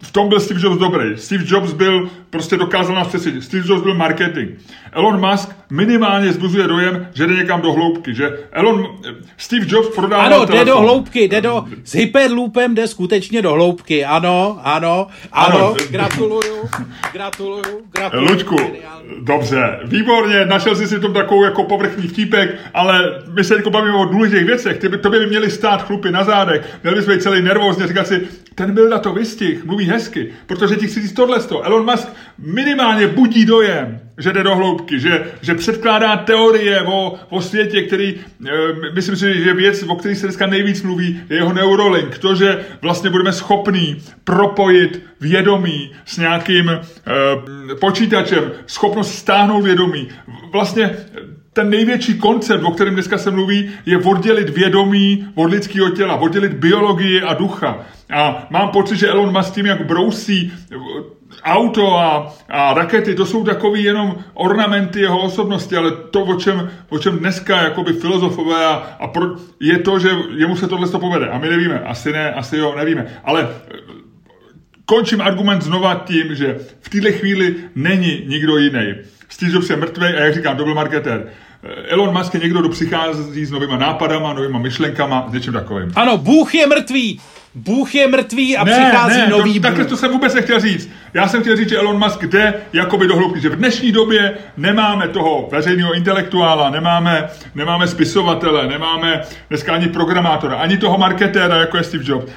v tom byl Steve Jobs dobrý. Steve Jobs byl, prostě dokázal nás přesvědčit. Steve Jobs byl marketing. Elon Musk minimálně zbuzuje dojem, že jde někam do hloubky. Že Elon, Steve Jobs prodával Ano, telefon. jde do hloubky, jde do, s hyperloopem jde skutečně do hloubky. Ano, ano, ano, ano. gratuluju, gratuluju, gratuluju. Luďku, dobře, výborně, našel jsi si tom takovou jako povrchní vtípek, ale my se jako bavíme o důležitých věcech. Ty by, to by měli stát chlupy na zádech, měli bychom být celý nervózně, říkat si, ten byl na to vystih, mluví hezky, protože ti chci říct tohle. Elon Musk minimálně budí dojem, že jde do hloubky, že, že předkládá teorie o, o světě, který, e, myslím si, že věc, o které se dneska nejvíc mluví, je jeho Neurolink. To, že vlastně budeme schopní propojit vědomí s nějakým e, počítačem, schopnost stáhnout vědomí. Vlastně ten největší koncept, o kterém dneska se mluví, je oddělit vědomí od lidského těla, oddělit biologii a ducha. A mám pocit, že Elon Musk tím, jak brousí auto a, a rakety, to jsou takový jenom ornamenty jeho osobnosti, ale to, o čem, o čem dneska jakoby filozofové a, a pro, je to, že jemu se tohle to povede. A my nevíme, asi ne, asi jo, nevíme. Ale končím argument znova tím, že v této chvíli není nikdo jiný. Steve Jobs je mrtvý a jak říkám, to byl marketér. Elon Musk je někdo, kdo přichází s novýma nápadama, novýma myšlenkama, s něčím takovým. Ano, Bůh je mrtvý! Bůh je mrtvý a ne, přichází ne, nový to, Takhle to jsem vůbec nechtěl říct. Já jsem chtěl říct, že Elon Musk jde jakoby do hloubky, že v dnešní době nemáme toho veřejného intelektuála, nemáme, nemáme spisovatele, nemáme dneska ani programátora, ani toho marketéra, jako je Steve Jobs.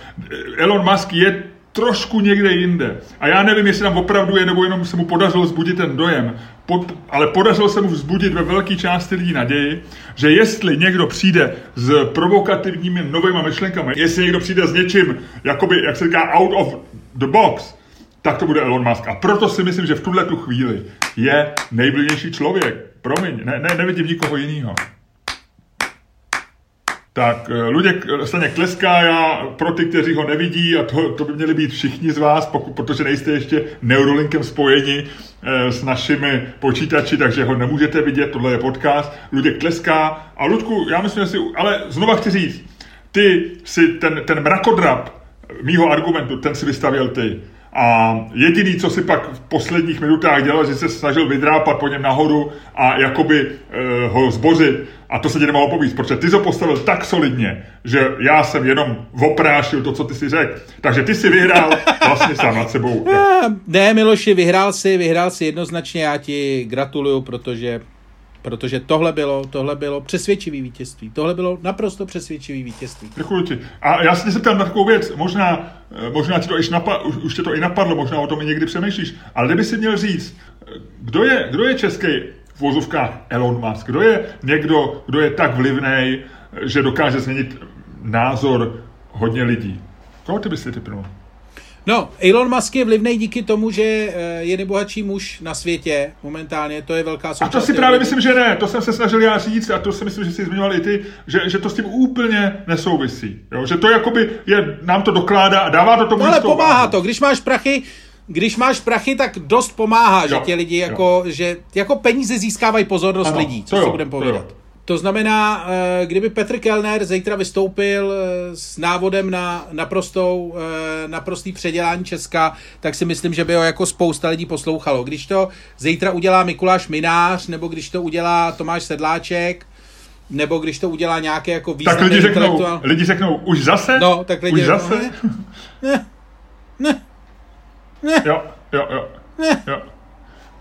Elon Musk je trošku někde jinde. A já nevím, jestli tam opravdu je, nebo jenom se mu podařilo zbudit ten dojem. Pod, ale podařilo se mu vzbudit ve velké části lidí naději, že jestli někdo přijde s provokativními novými myšlenkami, jestli někdo přijde s něčím, jakoby, jak se říká, out of the box, tak to bude Elon Musk. A proto si myslím, že v tuhle tu chvíli je nejvlivnější člověk. Promiň, ne, ne, nevidím nikoho jiného. Tak eh, Luděk eh, stejně kleská, já pro ty, kteří ho nevidí, a to, to by měli být všichni z vás, pokud, protože nejste ještě Neurolinkem spojeni e, s našimi počítači, takže ho nemůžete vidět, tohle je podcast. Luděk kleská a Ludku, já myslím, že si, ale znova chci říct, ty si ten, ten mrakodrap mýho argumentu, ten si vystavil ty. A jediný, co si pak v posledních minutách dělal, že se snažil vydrápat po něm nahoru a jakoby e, ho zbořit. A to se ti nemohlo povíct, protože ty to postavil tak solidně, že já jsem jenom oprášil to, co ty si řekl. Takže ty si vyhrál vlastně sám nad sebou. Ne, Miloši, vyhrál si, vyhrál si jednoznačně, já ti gratuluju, protože Protože tohle bylo, tohle bylo přesvědčivý vítězství. Tohle bylo naprosto přesvědčivý vítězství. Děkuji ti. A já se zeptám na takovou věc. Možná, eh, možná ti to iž napadlo, už, už tě to i napadlo, možná o tom i někdy přemýšlíš. Ale kdyby si měl říct, kdo je, kdo je český v vozovkách Elon Musk? Kdo je někdo, kdo je tak vlivný, že dokáže změnit názor hodně lidí? Koho ty bys si typnul? No, Elon Musk je vlivný díky tomu, že eh, je nejbohatší muž na světě momentálně, to je velká součást. A to si právě myslím, že ne, to jsem se snažil já říct a to si myslím, že si zmiňoval i ty, že, že to s tím úplně nesouvisí. Jo? Že to jakoby je, nám to dokládá a dává to tomu no, ale pomáhá to, když máš prachy, když máš prachy, tak dost pomáhá, jo, že ti lidi jako, jo. že jako peníze získávají pozornost ano, lidí, co si budeme povídat. To, to znamená, eh, kdyby Petr Kellner zítra vystoupil eh, s návodem na naprostou, eh, naprostý předělání Česka, tak si myslím, že by ho jako spousta lidí poslouchalo. Když to zítra udělá Mikuláš Minář, nebo když to udělá Tomáš Sedláček, nebo když to udělá nějaké jako významné Tak lidi řeknou, lidi řeknou, už zase? No, tak lidi už řeknou, zase? Ne, ne, ne. Jo, jo, jo. Ne. jo.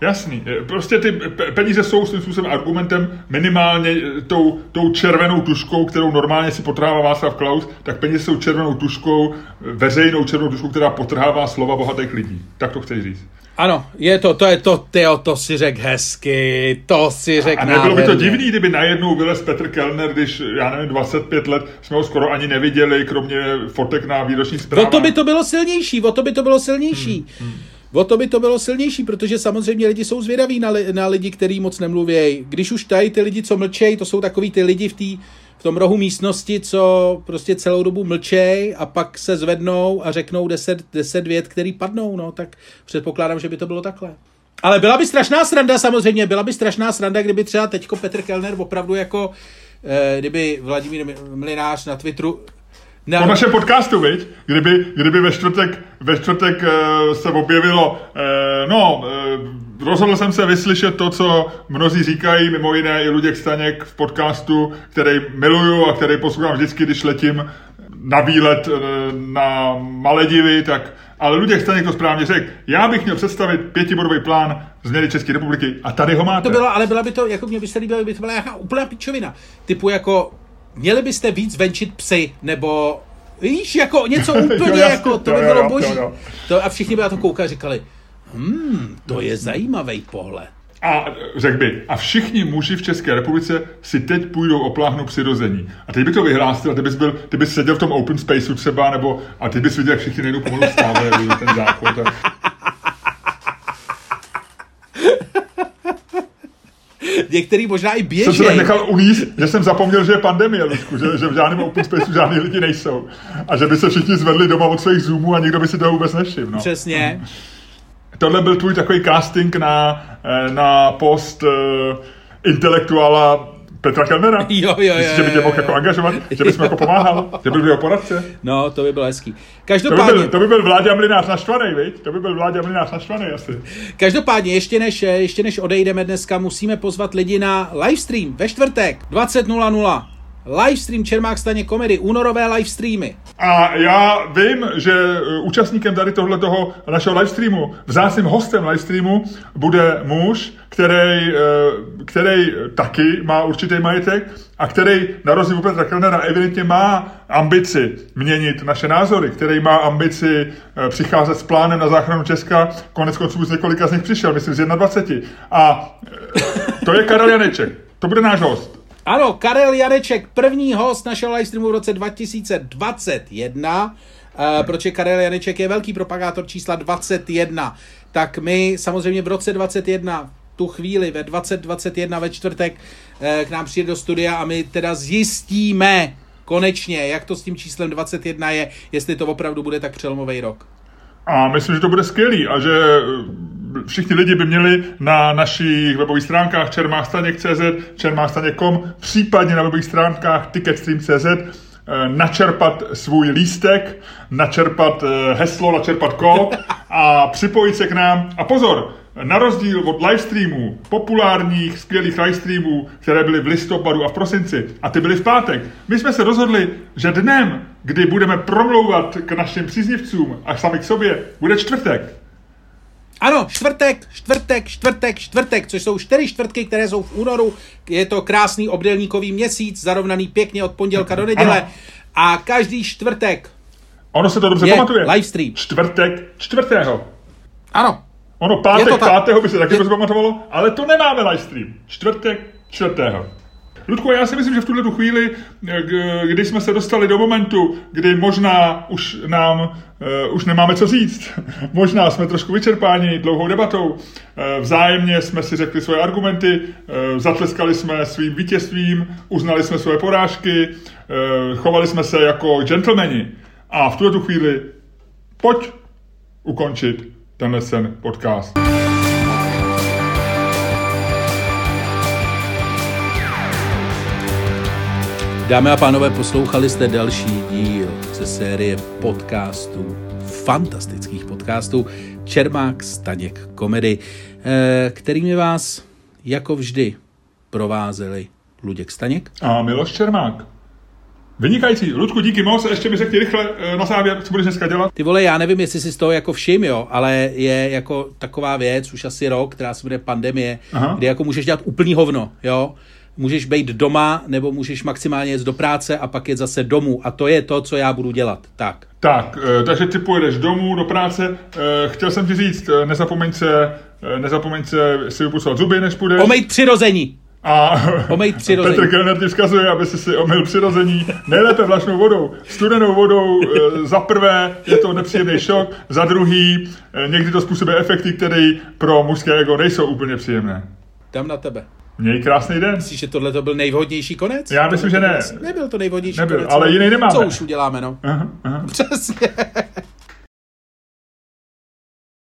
Jasný. Prostě ty peníze jsou svým způsobem argumentem minimálně eh, tou, tou červenou tuškou, kterou normálně si potrhává Václav Klaus, tak peníze jsou červenou tuškou, veřejnou červenou tuškou, která potrhává slova bohatých lidí. Tak to chci říct. Ano, je to, to je to, tyjo, to si řek hezky, to si řek A nebylo by to divný, kdyby najednou vylez Petr Kellner, když, já nevím, 25 let jsme ho skoro ani neviděli, kromě fotek na výroční zprávách. O to by to bylo silnější, o to by to bylo silnější. Hmm, hmm. O to by to bylo silnější, protože samozřejmě lidi jsou zvědaví na, li, na lidi, kteří moc nemluví. Když už tady ty lidi, co mlčejí, to jsou takový ty lidi v, tý, v tom rohu místnosti, co prostě celou dobu mlčej a pak se zvednou a řeknou deset, deset vět, který padnou, no, tak předpokládám, že by to bylo takhle. Ale byla by strašná sranda samozřejmě, byla by strašná sranda, kdyby třeba teďko Petr Kellner opravdu jako, eh, kdyby Vladimír Mlinář na Twitteru No. Po našem podcastu, viď? Kdyby, kdyby ve čtvrtek, ve čtvrtek uh, se objevilo, uh, no, uh, rozhodl jsem se vyslyšet to, co mnozí říkají, mimo jiné i Luděk Staněk v podcastu, který miluju a který poslouchám vždycky, když letím na výlet uh, na Maledivy, tak ale Luděk Staněk to správně řekl. Já bych měl představit pětibodový plán změny České republiky a tady ho máte. To bylo, ale byla by to, jako mě by se líbilo, by to byla nějaká úplná pičovina. Typu jako měli byste víc venčit psy, nebo víš, jako něco úplně jo, jako, to by bylo jo, boží. Jo, jo. To, a všichni by na to koukali a říkali, hmm, to je zajímavý pohled. A řekl by, a všichni muži v České republice si teď půjdou opláhnout přirození. A teď by to vyhlásil, a ty bys, byl, ty bys seděl v tom open spaceu třeba, nebo a ty bys viděl, jak všichni nejdou pomalu stále, ten záchod. A... některý možná i běží. Jsem se tak nechal uvíct, že jsem zapomněl, že je pandemie, Lučku, že, že v žádném open spaceu žádní lidi nejsou. A že by se všichni zvedli doma od svých zoomů a nikdo by si toho vůbec nevšiml. No. Přesně. Tohle byl tvůj takový casting na, eh, na post uh, intelektuála Petra Kellnera? Jo, jo, jo. Myslíš, že by tě mohl jako angažovat? Že bys mu jako pomáhal? Že by byl jeho poradce? No, to by bylo hezký. Každopádně... To by byl, to by byl Vláďa Mlinář naštvaný, viď? To by byl Vláďa Mlinář naštvaný asi. Každopádně, ještě než, ještě než odejdeme dneska, musíme pozvat lidi na livestream ve čtvrtek 20.00 livestream Čermák staně komedy, únorové livestreamy. A já vím, že e, účastníkem tady tohle toho našeho livestreamu, vzácným hostem livestreamu bude muž, který, e, který taky má určitý majetek a který na rozdíl od Petra Kellnera evidentně má ambici měnit naše názory, který má ambici e, přicházet s plánem na záchranu Česka, konec konců z několika z nich přišel, myslím z 21. A to je Karel Janeček. To bude náš host. Ano, Karel Janeček, první host našeho livestreamu v roce 2021. Uh, eh, proč je Karel Janeček je velký propagátor čísla 21. Tak my samozřejmě v roce 21 tu chvíli ve 2021 ve čtvrtek uh, k nám přijde do studia a my teda zjistíme konečně, jak to s tím číslem 21 je, jestli to opravdu bude tak přelomový rok. A myslím, že to bude skvělý a že eh, všichni lidi by měli na našich webových stránkách čermástaněk.cz, čermástaněk.com, případně na webových stránkách ticketstream.cz eh, načerpat svůj lístek, načerpat eh, heslo, načerpat kód a připojit se k nám. A pozor, na rozdíl od livestreamů, populárních, skvělých livestreamů, které byly v listopadu a v prosinci, a ty byly v pátek, my jsme se rozhodli, že dnem, kdy budeme promlouvat k našim příznivcům a sami k sobě, bude čtvrtek. Ano, čtvrtek, čtvrtek, čtvrtek, čtvrtek, což jsou čtyři čtvrtky, které jsou v únoru. Je to krásný obdelníkový měsíc, zarovnaný pěkně od pondělka do neděle. Ano. A každý čtvrtek. Ono se to dobře je pamatuje. Livestream. Čtvrtek, čtvrtého. Ano, Ono pátek, tak. pátého by se taky je... pamatovalo, ale to nemáme livestream. Čtvrtek, čtvrtého. Ludku, já si myslím, že v tuhle chvíli, když jsme se dostali do momentu, kdy možná už nám uh, už nemáme co říct, možná jsme trošku vyčerpáni dlouhou debatou, uh, vzájemně jsme si řekli svoje argumenty, uh, zatleskali jsme svým vítězstvím, uznali jsme svoje porážky, chovali jsme se jako gentlemani. A v tuhle chvíli pojď ukončit tenhle ten podcast. Dámy a pánové, poslouchali jste další díl ze série podcastů, fantastických podcastů Čermák Staněk komedy, eh, kterými vás jako vždy provázeli Luděk Staněk a Miloš Čermák. Vynikající. Ludku, díky moc. Ještě mi řekni rychle eh, na závěr, co budeš dneska dělat. Ty vole, já nevím, jestli si z toho jako všim, jo, ale je jako taková věc, už asi rok, která se bude pandemie, Aha. kdy jako můžeš dělat úplný hovno, jo můžeš být doma, nebo můžeš maximálně jít do práce a pak jít zase domů. A to je to, co já budu dělat. Tak. Tak, eh, takže ty pojedeš domů, do práce. Eh, chtěl jsem ti říct, nezapomeň se, nezapomeň se si vypusovat zuby, než půjdeš. Omejt přirození. A omejt přirození. Petr Kellner ti vzkazuje, aby si si omyl přirození nejlépe vlašnou vodou. Studenou vodou za prvé je to nepříjemný šok, za druhý někdy to způsobuje efekty, které pro mužské ego nejsou úplně příjemné. Dám na tebe. Měj krásný den. Myslíš, že tohle to byl nejvhodnější konec? Já myslím, že ne. Nebyl to nejvhodnější Nebyl, konec. ale jiný nemáme. Co už uděláme, no? Aha, aha. Přesně.